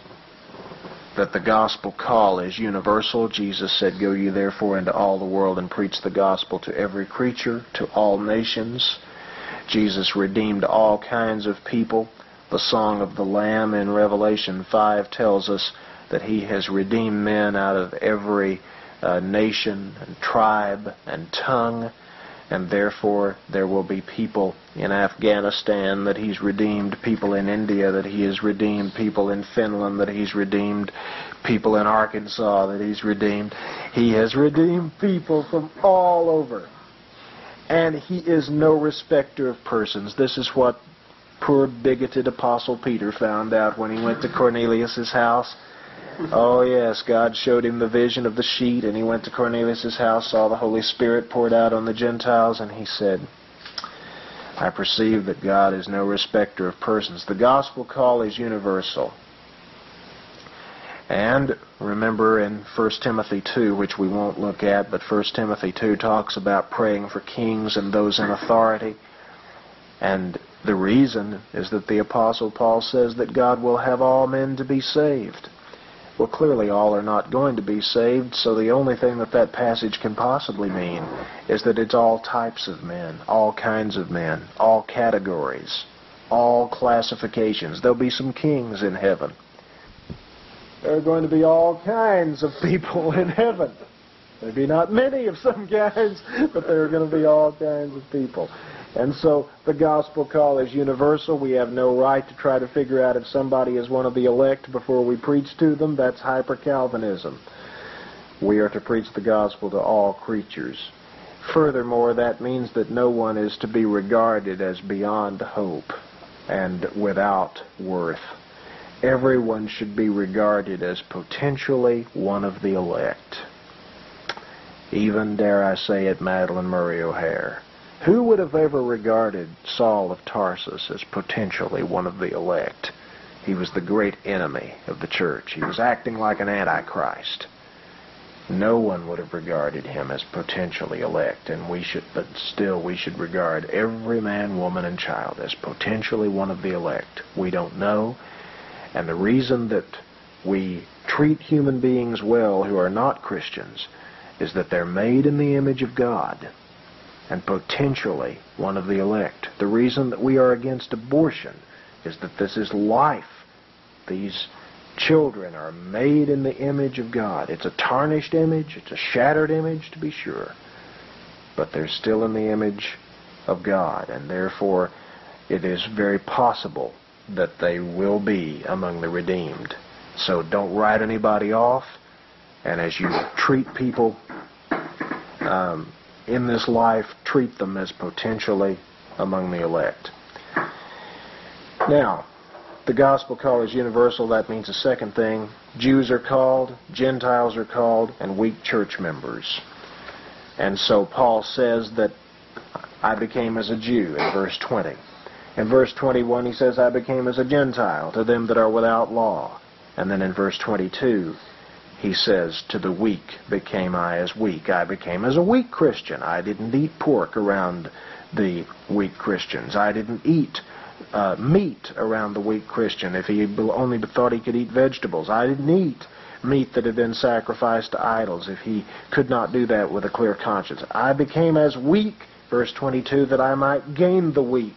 that the gospel call is universal. Jesus said, Go ye therefore into all the world and preach the gospel to every creature, to all nations. Jesus redeemed all kinds of people. The Song of the Lamb in Revelation 5 tells us that he has redeemed men out of every uh, nation and tribe and tongue and therefore there will be people in Afghanistan that he's redeemed, people in India that he has redeemed, people in Finland that he's redeemed, people in Arkansas that he's redeemed. He has redeemed people from all over. And he is no respecter of persons. This is what poor bigoted Apostle Peter found out when he went to Cornelius's house Oh, yes, God showed him the vision of the sheet, and he went to Cornelius' house, saw the Holy Spirit poured out on the Gentiles, and he said, I perceive that God is no respecter of persons. The gospel call is universal. And remember in 1 Timothy 2, which we won't look at, but 1 Timothy 2 talks about praying for kings and those in authority. And the reason is that the Apostle Paul says that God will have all men to be saved. Well, clearly all are not going to be saved, so the only thing that that passage can possibly mean is that it's all types of men, all kinds of men, all categories, all classifications. There'll be some kings in heaven. There are going to be all kinds of people in heaven. Maybe not many of some kinds, but there are going to be all kinds of people. And so the gospel call is universal. We have no right to try to figure out if somebody is one of the elect before we preach to them. That's hyper-Calvinism. We are to preach the gospel to all creatures. Furthermore, that means that no one is to be regarded as beyond hope and without worth. Everyone should be regarded as potentially one of the elect. Even, dare I say it, Madalyn Murray O'Hair. Who would have ever regarded Saul of Tarsus as potentially one of the elect? He was the great enemy of the church. He was acting like an antichrist. no one would have regarded him as potentially elect, and we should, but still we should regard every man, woman, and child as potentially one of the elect. We don't know, and the reason that we treat human beings well who are not Christians is that they're made in the image of God and potentially one of the elect. The reason that we are against abortion is that this is life. These children are made in the image of God. It's a tarnished image, it's a shattered image to be sure, but they're still in the image of God, and therefore it is very possible that they will be among the redeemed. So don't write anybody off, and as you treat people um, in this life, treat them as potentially among the elect. Now, the gospel call is universal. That means the second thing. Jews are called, Gentiles are called, and weak church members. And so Paul says that I became as a Jew in verse 20. In verse 21 he says, I became as a Gentile to them that are without law. And then in verse 22 he says, to the weak became I as weak. I became as a weak Christian. I didn't eat pork around the weak Christians. I didn't eat uh, meat around the weak Christian if he only thought he could eat vegetables. I didn't eat meat that had been sacrificed to idols if he could not do that with a clear conscience. I became as weak, verse 22, that I might gain the weak.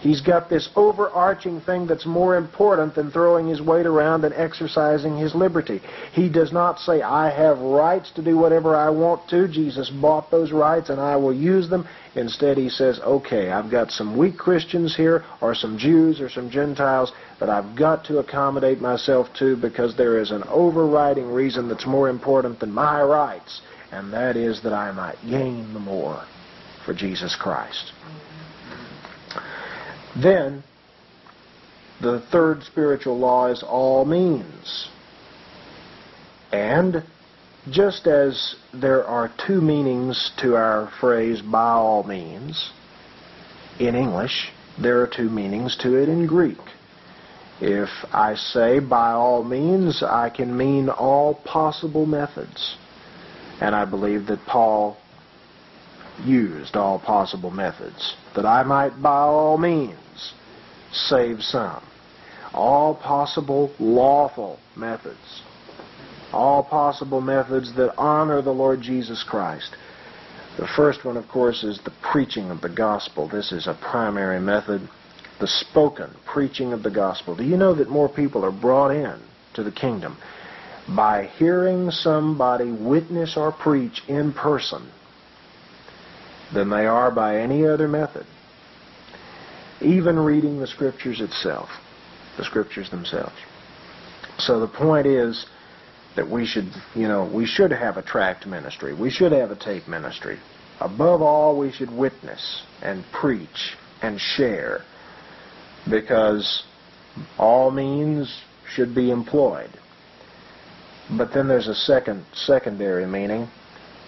He's got this overarching thing that's more important than throwing his weight around and exercising his liberty. He does not say, I have rights to do whatever I want to. Jesus bought those rights and I will use them. Instead, he says, okay, I've got some weak Christians here, or some Jews, or some Gentiles that I've got to accommodate myself to because there is an overriding reason that's more important than my rights, and that is that I might gain the more for Jesus Christ. Then, the third spiritual law is all means. And just as there are two meanings to our phrase by all means in English, there are two meanings to it in Greek. If I say by all means, I can mean all possible methods. And I believe that Paul used all possible methods, that I might by all means save some. All possible lawful methods. All possible methods that honor the Lord Jesus Christ. The first one, of course, is the preaching of the gospel. This is a primary method. The spoken preaching of the gospel. Do you know that more people are brought in to the kingdom by hearing somebody witness or preach in person than they are by any other method? Even reading the scriptures itself, the scriptures themselves. So the point is that we should, you know, we should have a tract ministry. We should have a tape ministry. Above all, we should witness and preach and share because all means should be employed. But then there's a second secondary meaning.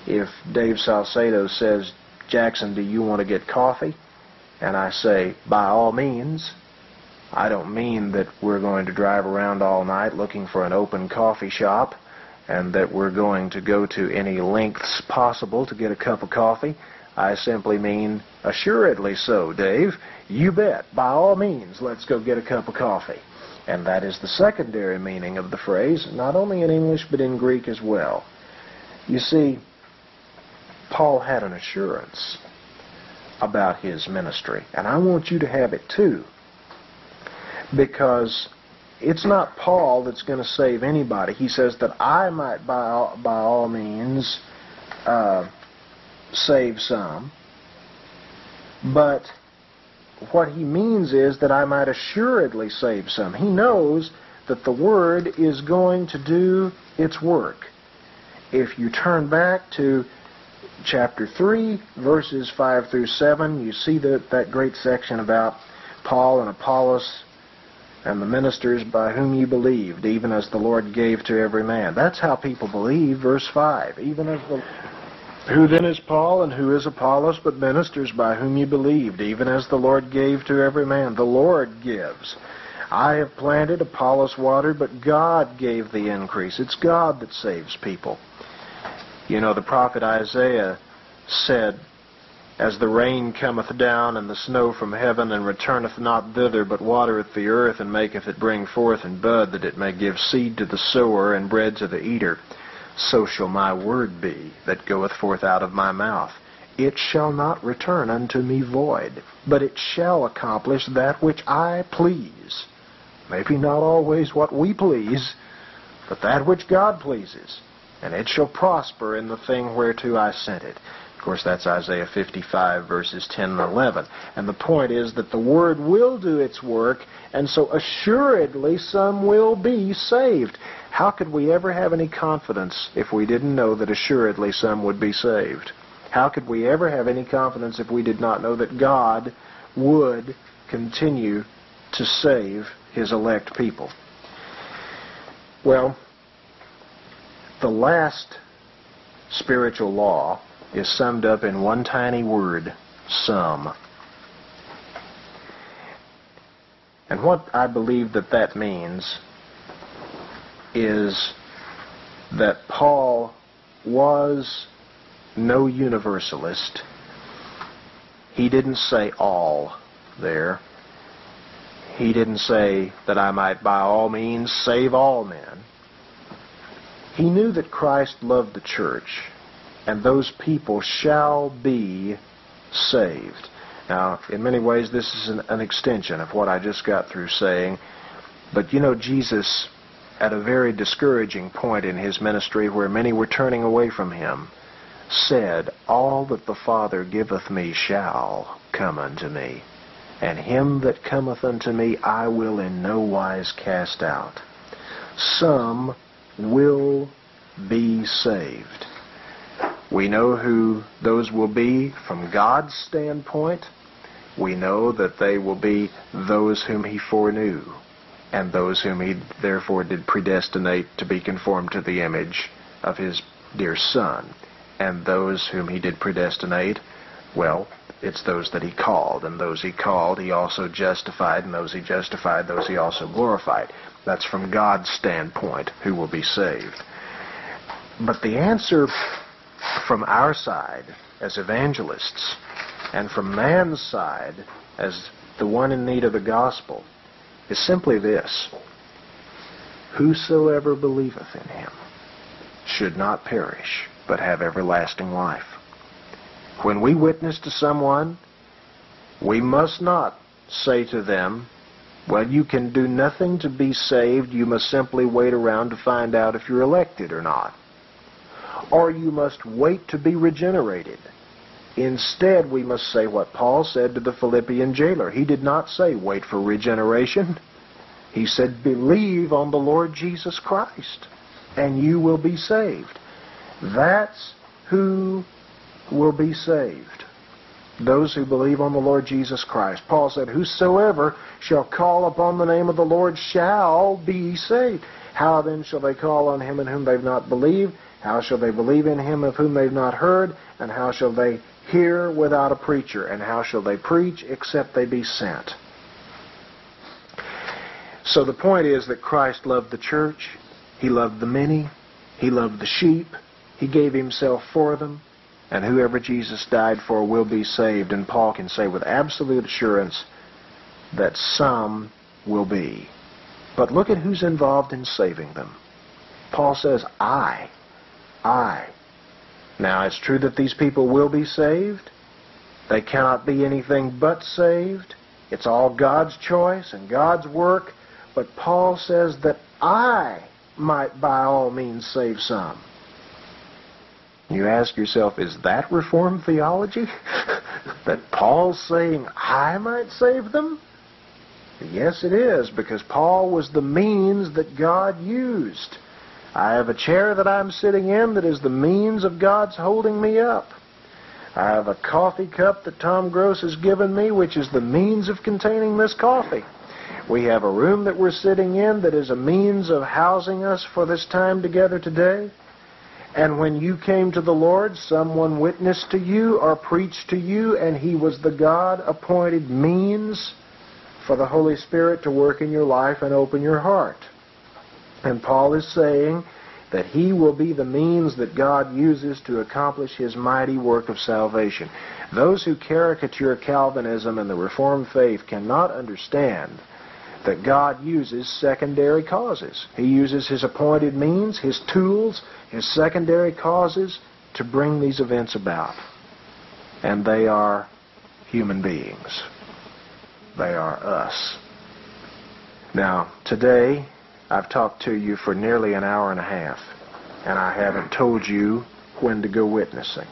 If Dave Salcedo says, Jackson, do you want to get coffee? And I say, by all means, I don't mean that we're going to drive around all night looking for an open coffee shop and that we're going to go to any lengths possible to get a cup of coffee. I simply mean, assuredly so, Dave. You bet. By all means, let's go get a cup of coffee. And that is the secondary meaning of the phrase, not only in English but in Greek as well. You see, Paul had an assurance about his ministry. And I want you to have it too. Because it's not Paul that's going to save anybody. He says that I might, by all, by all means, uh, save some. But what he means is that I might assuredly save some. He knows that the Word is going to do its work. If you turn back to chapter 3, verses 5 through 7, you see that, that great section about Paul and Apollos and the ministers by whom you believed, even as the Lord gave to every man. That's how people believe, verse 5. Even as the who then is Paul and who is Apollos but ministers by whom you believed, even as the Lord gave to every man? The Lord gives. I have planted, Apollos watered, but God gave the increase. It's God that saves people. You know, the prophet Isaiah said, As the rain cometh down and the snow from heaven, and returneth not thither, but watereth the earth, and maketh it bring forth and bud, that it may give seed to the sower and bread to the eater, so shall my word be that goeth forth out of my mouth. It shall not return unto me void, but it shall accomplish that which I please. Maybe not always what we please, but that which God pleases and it shall prosper in the thing whereto I sent it. Of course, that's Isaiah 55, verses 10 and 11. And the point is that the Word will do its work, and so assuredly some will be saved. How could we ever have any confidence if we didn't know that assuredly some would be saved? How could we ever have any confidence if we did not know that God would continue to save His elect people? Well, the last spiritual law is summed up in one tiny word, some. And what I believe that that means is that Paul was no universalist. He didn't say all there. He didn't say that I might by all means save all men. He knew that Christ loved the church, and those people shall be saved. Now, in many ways, this is an, an, extension of what I just got through saying. But you know, Jesus, at a very discouraging point in his ministry where many were turning away from him, said, All that the Father giveth me shall come unto me, and him that cometh unto me I will in no wise cast out. Some will be saved. We know who those will be from God's standpoint. We know that they will be those whom he foreknew, and those whom he therefore did predestinate to be conformed to the image of his dear Son. And those whom he did predestinate, well, it's those that he called, and those he called he also justified, and those he justified, those he also glorified. That's from God's standpoint who will be saved. But the answer from our side as evangelists and from man's side as the one in need of the gospel is simply this Whosoever believeth in him should not perish, but have everlasting life. When we witness to someone, we must not say to them, well, you can do nothing to be saved. You must simply wait around to find out if you're elected or not. Or you must wait to be regenerated. Instead, we must say what Paul said to the Philippian jailer. He did not say, wait for regeneration. He said, believe on the Lord Jesus Christ, and you will be saved. That's who will be saved those who believe on the Lord Jesus Christ. Paul said, Whosoever shall call upon the name of the Lord shall be saved. How then shall they call on him in whom they've not believed? How shall they believe in him of whom they've not heard? And how shall they hear without a preacher? And how shall they preach except they be sent? So the point is that Christ loved the church. He loved the many. He loved the sheep. He gave himself for them and whoever Jesus died for will be saved. And Paul can say with absolute assurance that some will be. But look at who's involved in saving them. Paul says, I. I. Now, it's true that these people will be saved. They cannot be anything but saved. It's all God's choice and God's work. But Paul says that I might by all means save some. You ask yourself, is that Reformed theology? that Paul's saying, I might save them? Yes, it is, because Paul was the means that God used. I have a chair that I'm sitting in that is the means of God's holding me up. I have a coffee cup that Tom Gross has given me, which is the means of containing this coffee. We have a room that we're sitting in that is a means of housing us for this time together today. And when you came to the Lord, someone witnessed to you or preached to you, and he was the God appointed means for the Holy Spirit to work in your life and open your heart. And Paul is saying that he will be the means that God uses to accomplish his mighty work of salvation. Those who caricature Calvinism and the Reformed faith cannot understand that God uses secondary causes. He uses his appointed means, his tools, his secondary causes to bring these events about. And they are human beings. They are us. Now, today, I've talked to you for nearly an hour and a half, and I haven't told you when to go witnessing.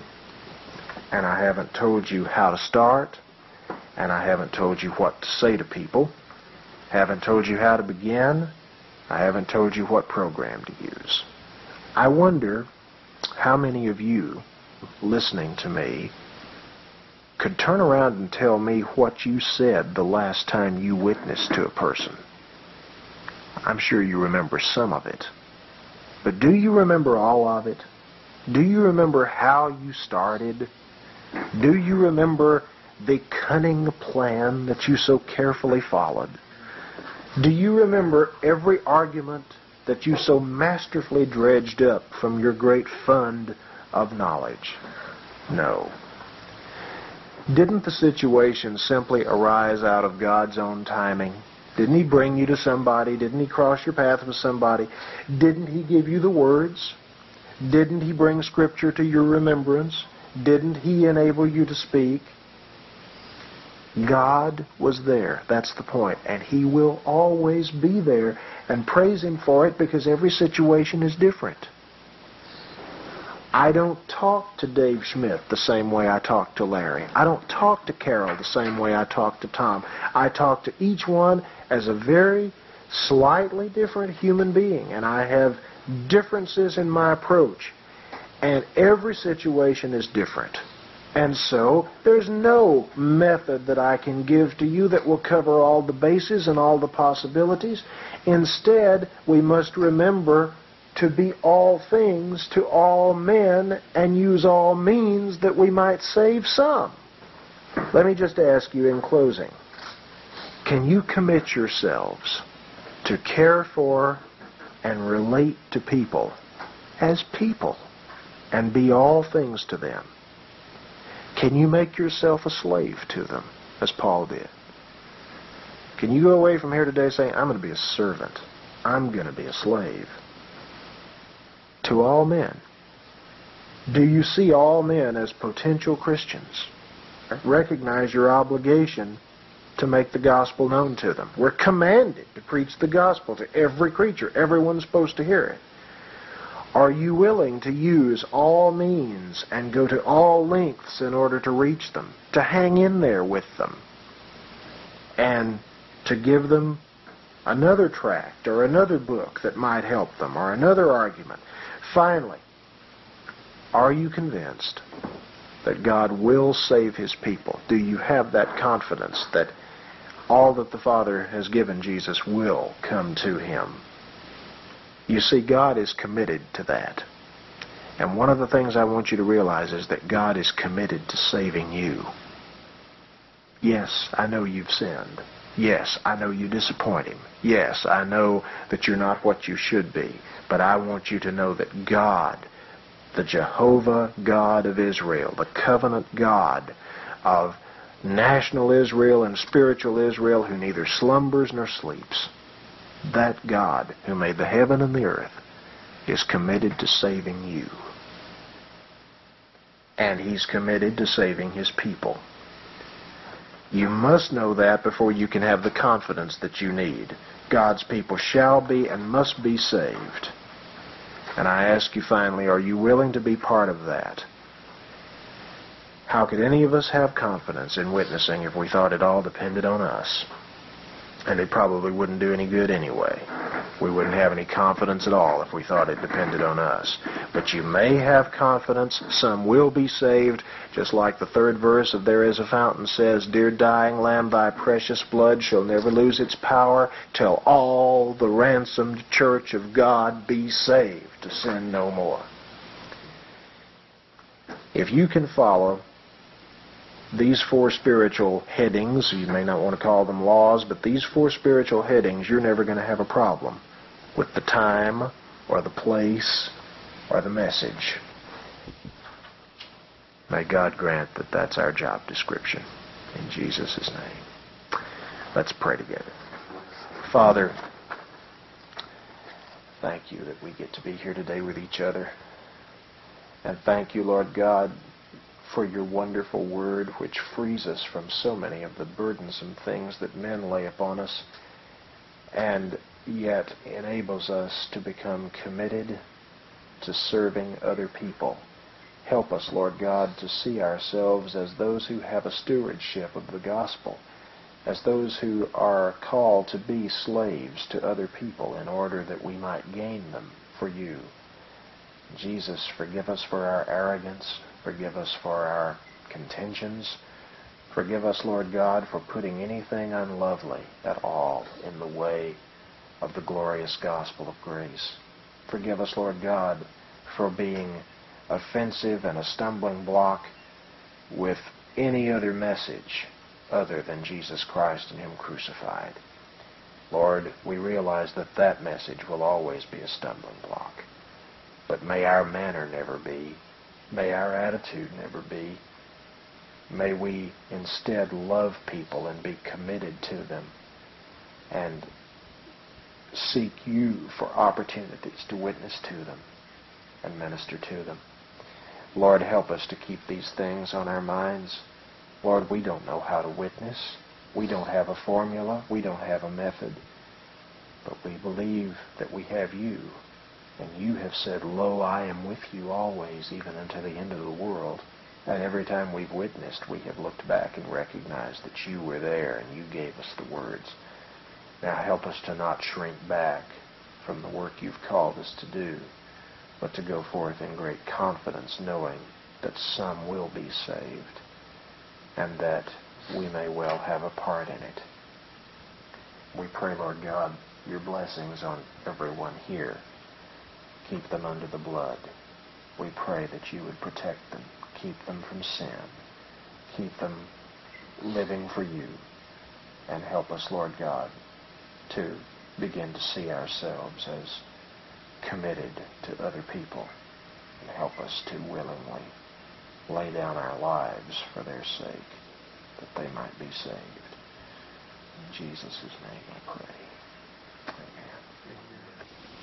And I haven't told you how to start, and I haven't told you what to say to people. Haven't told you how to begin. I haven't told you what program to use. I wonder how many of you listening to me could turn around and tell me what you said the last time you witnessed to a person. I'm sure you remember some of it. But do you remember all of it? Do you remember how you started? Do you remember the cunning plan that you so carefully followed? Do you remember every argument that you so masterfully dredged up from your great fund of knowledge? No. Didn't the situation simply arise out of God's own timing? Didn't He bring you to somebody? Didn't He cross your path with somebody? Didn't He give you the words? Didn't He bring Scripture to your remembrance? Didn't He enable you to speak? God was there. That's the point. And He will always be there. And praise Him for it because every situation is different. I don't talk to Dave Schmidt the same way I talk to Larry. I don't talk to Carol the same way I talk to Tom. I talk to each one as a very slightly different human being, and I have differences in my approach. And every situation is different. And so, there's no method that I can give to you that will cover all the bases and all the possibilities. Instead, we must remember to be all things to all men and use all means that we might save some. Let me just ask you in closing can you commit yourselves to care for and relate to people as people and be all things to them? Can you make yourself a slave to them, as Paul did? Can you go away from here today saying, I'm going to be a servant? I'm going to be a slave to all men? Do you see all men as potential Christians? Recognize your obligation to make the gospel known to them. We're commanded to preach the gospel to every creature. Everyone's supposed to hear it. Are you willing to use all means and go to all lengths in order to reach them, to hang in there with them, and to give them another tract or another book that might help them or another argument? Finally, are you convinced that God will save his people? Do you have that confidence that all that the Father has given Jesus will come to him? You see, God is committed to that. And one of the things I want you to realize is that God is committed to saving you. Yes, I know you've sinned. Yes, I know you disappoint him. Yes, I know that you're not what you should be. But I want you to know that God, the Jehovah God of Israel, the covenant God of national Israel and spiritual Israel who neither slumbers nor sleeps, that God who made the heaven and the earth is committed to saving you. And he's committed to saving his people. You must know that before you can have the confidence that you need. God's people shall be and must be saved. And I ask you finally, are you willing to be part of that? How could any of us have confidence in witnessing if we thought it all depended on us? And it probably wouldn't do any good anyway. We wouldn't have any confidence at all if we thought it depended on us. But you may have confidence. Some will be saved, just like the third verse of There is a Fountain says, Dear dying Lamb, thy precious blood shall never lose its power till all the ransomed church of God be saved to sin no more. If you can follow these four spiritual headings, you may not want to call them laws, but these four spiritual headings, you're never going to have a problem with the time or the place or the message. May God grant that that's our job description. In Jesus' name. Let's pray together. Father, thank you that we get to be here today with each other. And thank you, Lord God, for your wonderful word which frees us from so many of the burdensome things that men lay upon us and yet enables us to become committed to serving other people. Help us, Lord God, to see ourselves as those who have a stewardship of the gospel, as those who are called to be slaves to other people in order that we might gain them for you. Jesus, forgive us for our arrogance. Forgive us for our contentions. Forgive us, Lord God, for putting anything unlovely at all in the way of the glorious gospel of grace. Forgive us, Lord God, for being offensive and a stumbling block with any other message other than Jesus Christ and Him crucified. Lord, we realize that that message will always be a stumbling block. But may our manner never be. May our attitude never be. May we instead love people and be committed to them and seek you for opportunities to witness to them and minister to them. Lord, help us to keep these things on our minds. Lord, we don't know how to witness. We don't have a formula. We don't have a method. But we believe that we have you. And you have said, Lo, I am with you always, even unto the end of the world. And every time we've witnessed, we have looked back and recognized that you were there and you gave us the words. Now help us to not shrink back from the work you've called us to do, but to go forth in great confidence, knowing that some will be saved and that we may well have a part in it. We pray, Lord God, your blessings on everyone here. Keep them under the blood. We pray that you would protect them, keep them from sin, keep them living for you, and help us, Lord God, to begin to see ourselves as committed to other people and help us to willingly lay down our lives for their sake that they might be saved. In Jesus' name I pray.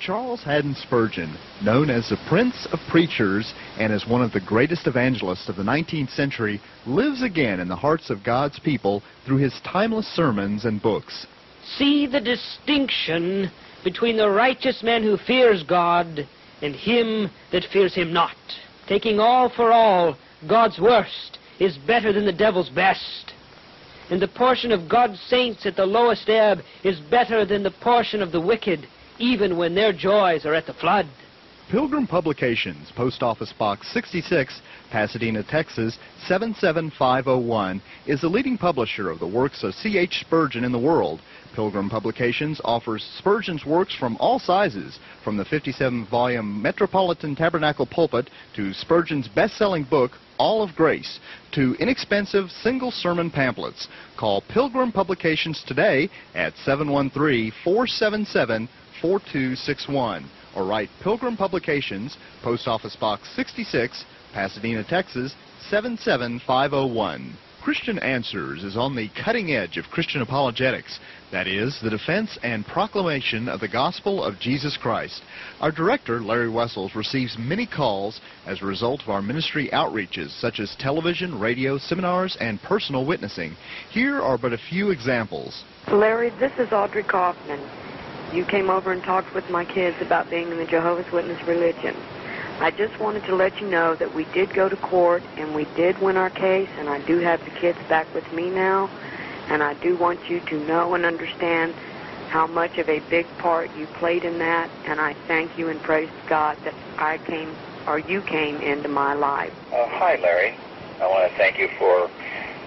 Charles Haddon Spurgeon, known as the Prince of Preachers and as one of the greatest evangelists of the 19th century, lives again in the hearts of God's people through his timeless sermons and books. See the distinction between the righteous man who fears God and him that fears him not. Taking all for all, God's worst is better than the devil's best. And the portion of God's saints at the lowest ebb is better than the portion of the wicked, even when their joys are at the flood. Pilgrim Publications, Post Office Box 66, Pasadena, Texas 77501, is the leading publisher of the works of C.H. Spurgeon in the world. Pilgrim Publications offers Spurgeon's works from all sizes, from the 57-volume Metropolitan Tabernacle Pulpit to Spurgeon's best-selling book, All of Grace, to inexpensive single sermon pamphlets. Call Pilgrim Publications today at 713 477 4261 or write Pilgrim Publications, Post Office Box 66, Pasadena, Texas 77501. Christian Answers is on the cutting edge of Christian apologetics, that is, the defense and proclamation of the gospel of Jesus Christ. Our director, Larry Wessels, receives many calls as a result of our ministry outreaches, such as television, radio, seminars, and personal witnessing. Here are but a few examples. Larry, this is Audrey Kaufman. You came over and talked with my kids about being in the Jehovah's Witness religion. I just wanted to let you know that we did go to court and we did win our case, and I do have the kids back with me now. And I do want you to know and understand how much of a big part you played in that. And I thank you and praise God that I came, or you came into my life. Uh, hi, Larry. I want to thank you for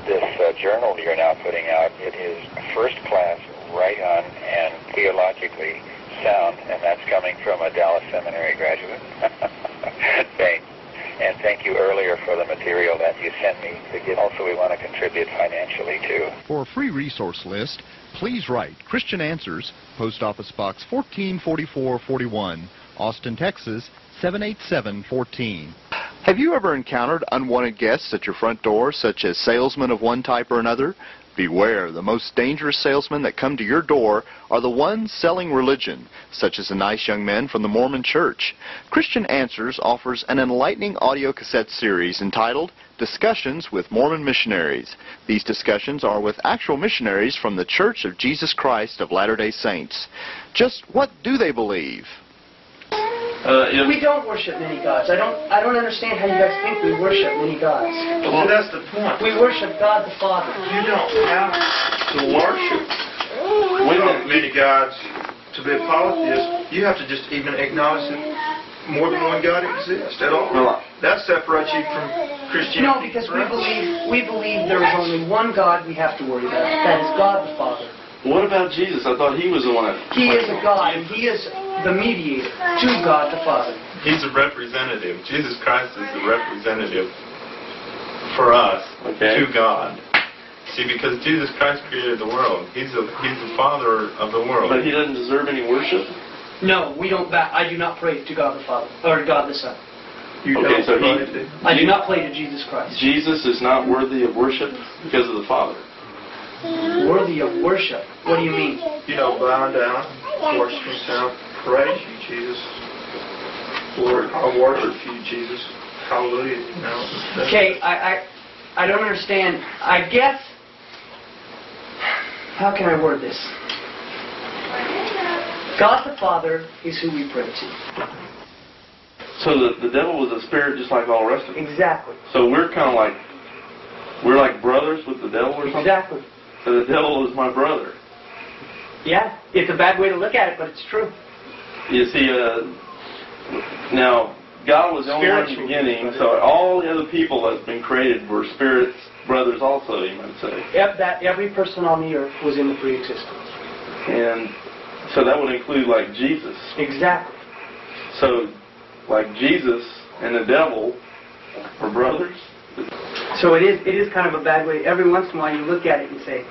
this uh, journal you're now putting out. It is first class right on and theologically sound, and that's coming from a Dallas Seminary graduate. Thanks. And thank you earlier for the material that you sent me to give. Also, we want to contribute financially too. For a free resource list, please write Christian Answers, Post Office Box 144441, Austin, Texas 78714. Have you ever encountered unwanted guests at your front door, such as salesmen of one type or another? Beware, the most dangerous salesmen that come to your door are the ones selling religion, such as the nice young men from the Mormon Church. Christian Answers offers an enlightening audio cassette series entitled Discussions with Mormon Missionaries. These discussions are with actual missionaries from the Church of Jesus Christ of Latter-day Saints. Just what do they believe? Uh, we don't worship many gods. I don't. I don't understand how you guys think we worship many gods. Well, that's the point. We worship God the Father. You don't have to worship with many gods to be a polytheist. You have to just even acknowledge that more than one God exists at all. Well, that separates you from Christianity. No, because we believe we believe there is only one God we have to worry about. That is God the Father. What about Jesus? I thought he was the one. That he is a God, and he is the mediator to God the Father. He's a representative. Jesus Christ is the representative for us okay. to God. See, because Jesus Christ created the world, he's the he's the Father of the world. But he doesn't deserve any worship. No, we don't. Back, I do not pray to God the Father or God the Son. You okay, so he, I do not pray to Jesus Christ. Jesus is not worthy of worship because of the Father. Worthy of worship. What do you mean? You know, bow down, worship Himself, praise you, Jesus. Lord, I worship you, Jesus. Hallelujah. You know, okay, I, I, I don't understand. I guess. How can I word this? God the Father is who we pray to. So the, the devil was a spirit just like all the rest of us? Exactly. So we're kind of like, we're like brothers with the devil or something? Exactly. The devil is my brother. Yeah, it's a bad way to look at it, but it's true. You see, uh, now, God was the only in the beginning, so all the other people that's been created were spirits, brothers also, you might say. Yep, that every person on the earth was in the pre-existence. And so that would include, like, Jesus. Exactly. So, like, Jesus and the devil are brothers? So it is, it is kind of a bad way. Every once in a while you look at it and say,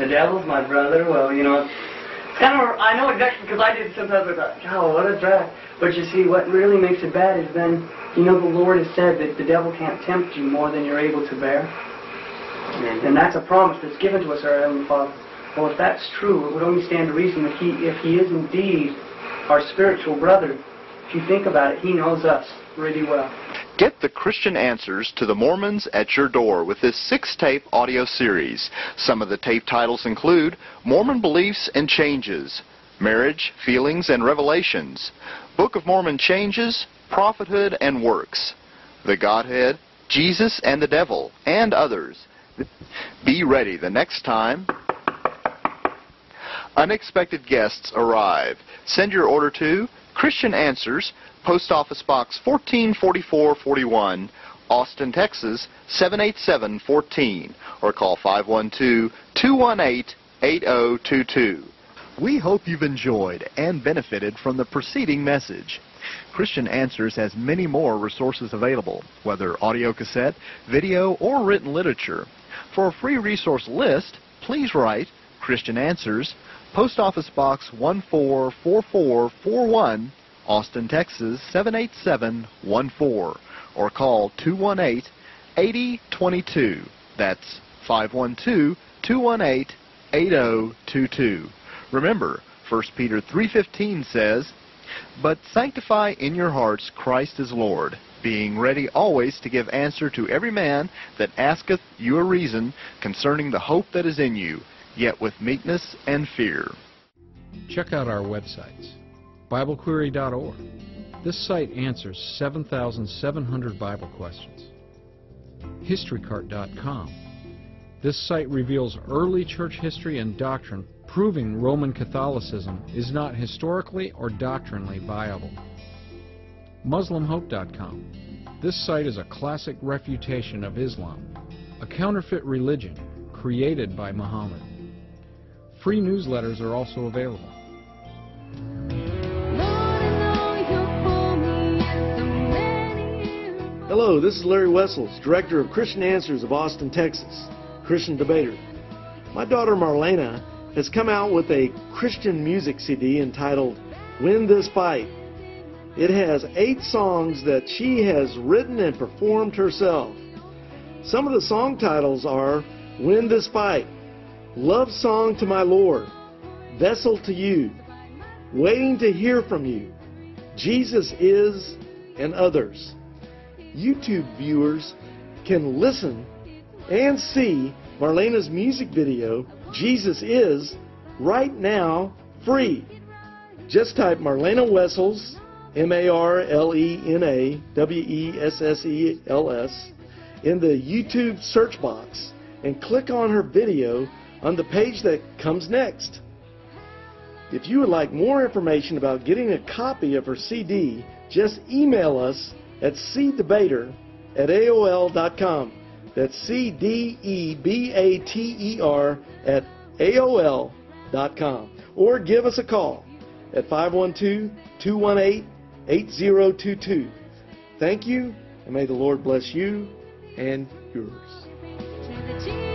the devil's my brother. Well, you know, it's kind of, I know exactly, because I did sometimes I thought, oh, what a drag. But you see, what really makes it bad is then, you know, the Lord has said that the devil can't tempt you more than you're able to bear. Mm-hmm. And that's a promise that's given to us, our Heavenly Father. Well, if that's true, it would only stand to reason that he, if he is indeed our spiritual brother, if you think about it, he knows us really well. Get the Christian answers to the Mormons at your door with this six-tape audio series. Some of the tape titles include Mormon Beliefs and Changes, Marriage, Feelings, and Revelations, Book of Mormon Changes, Prophethood and Works, The Godhead, Jesus and the Devil, and others. Be ready the next time unexpected guests arrive. Send your order to Christian Answers, Post Office Box 144441, Austin, Texas 78714, or call 512-218-8022. We hope you've enjoyed and benefited from the preceding message. Christian Answers has many more resources available, whether audio cassette, video, or written literature. For a free resource list, please write Christian Answers, Post Office Box 144441, Austin, Texas 78714, or call 218-8022. That's 512-218-8022. Remember, 1 Peter 3.15 says, But sanctify in your hearts Christ as Lord, being ready always to give answer to every man that asketh you a reason concerning the hope that is in you, yet with meekness and fear. Check out our websites. BibleQuery.org. This site answers 7,700 Bible questions. HistoryCart.com. This site reveals early church history and doctrine proving Roman Catholicism is not historically or doctrinally viable. MuslimHope.com. This site is a classic refutation of Islam, a counterfeit religion created by Muhammad. Free newsletters are also available. Hello, this is Larry Wessels, Director of Christian Answers of Austin, Texas, Christian debater. My daughter Marlena has come out with a Christian music CD entitled Win This Fight. It has eight songs that she has written and performed herself. Some of the song titles are Win This Fight, Love Song to My Lord, Vessel to You, Waiting to Hear from You, Jesus Is, and others. YouTube viewers can listen and see Marlena's music video, Jesus Is, right now free. Just type Marlena Wessels, M A R L E N A W E S S E L S, in the YouTube search box and click on her video on the page that comes next. If you would like more information about getting a copy of her CD, just email us at cdebater at AOL.com. That's C D E B A T E R at AOL.com. Or give us a call at 512 218 8022. Thank you, and may the Lord bless you and yours.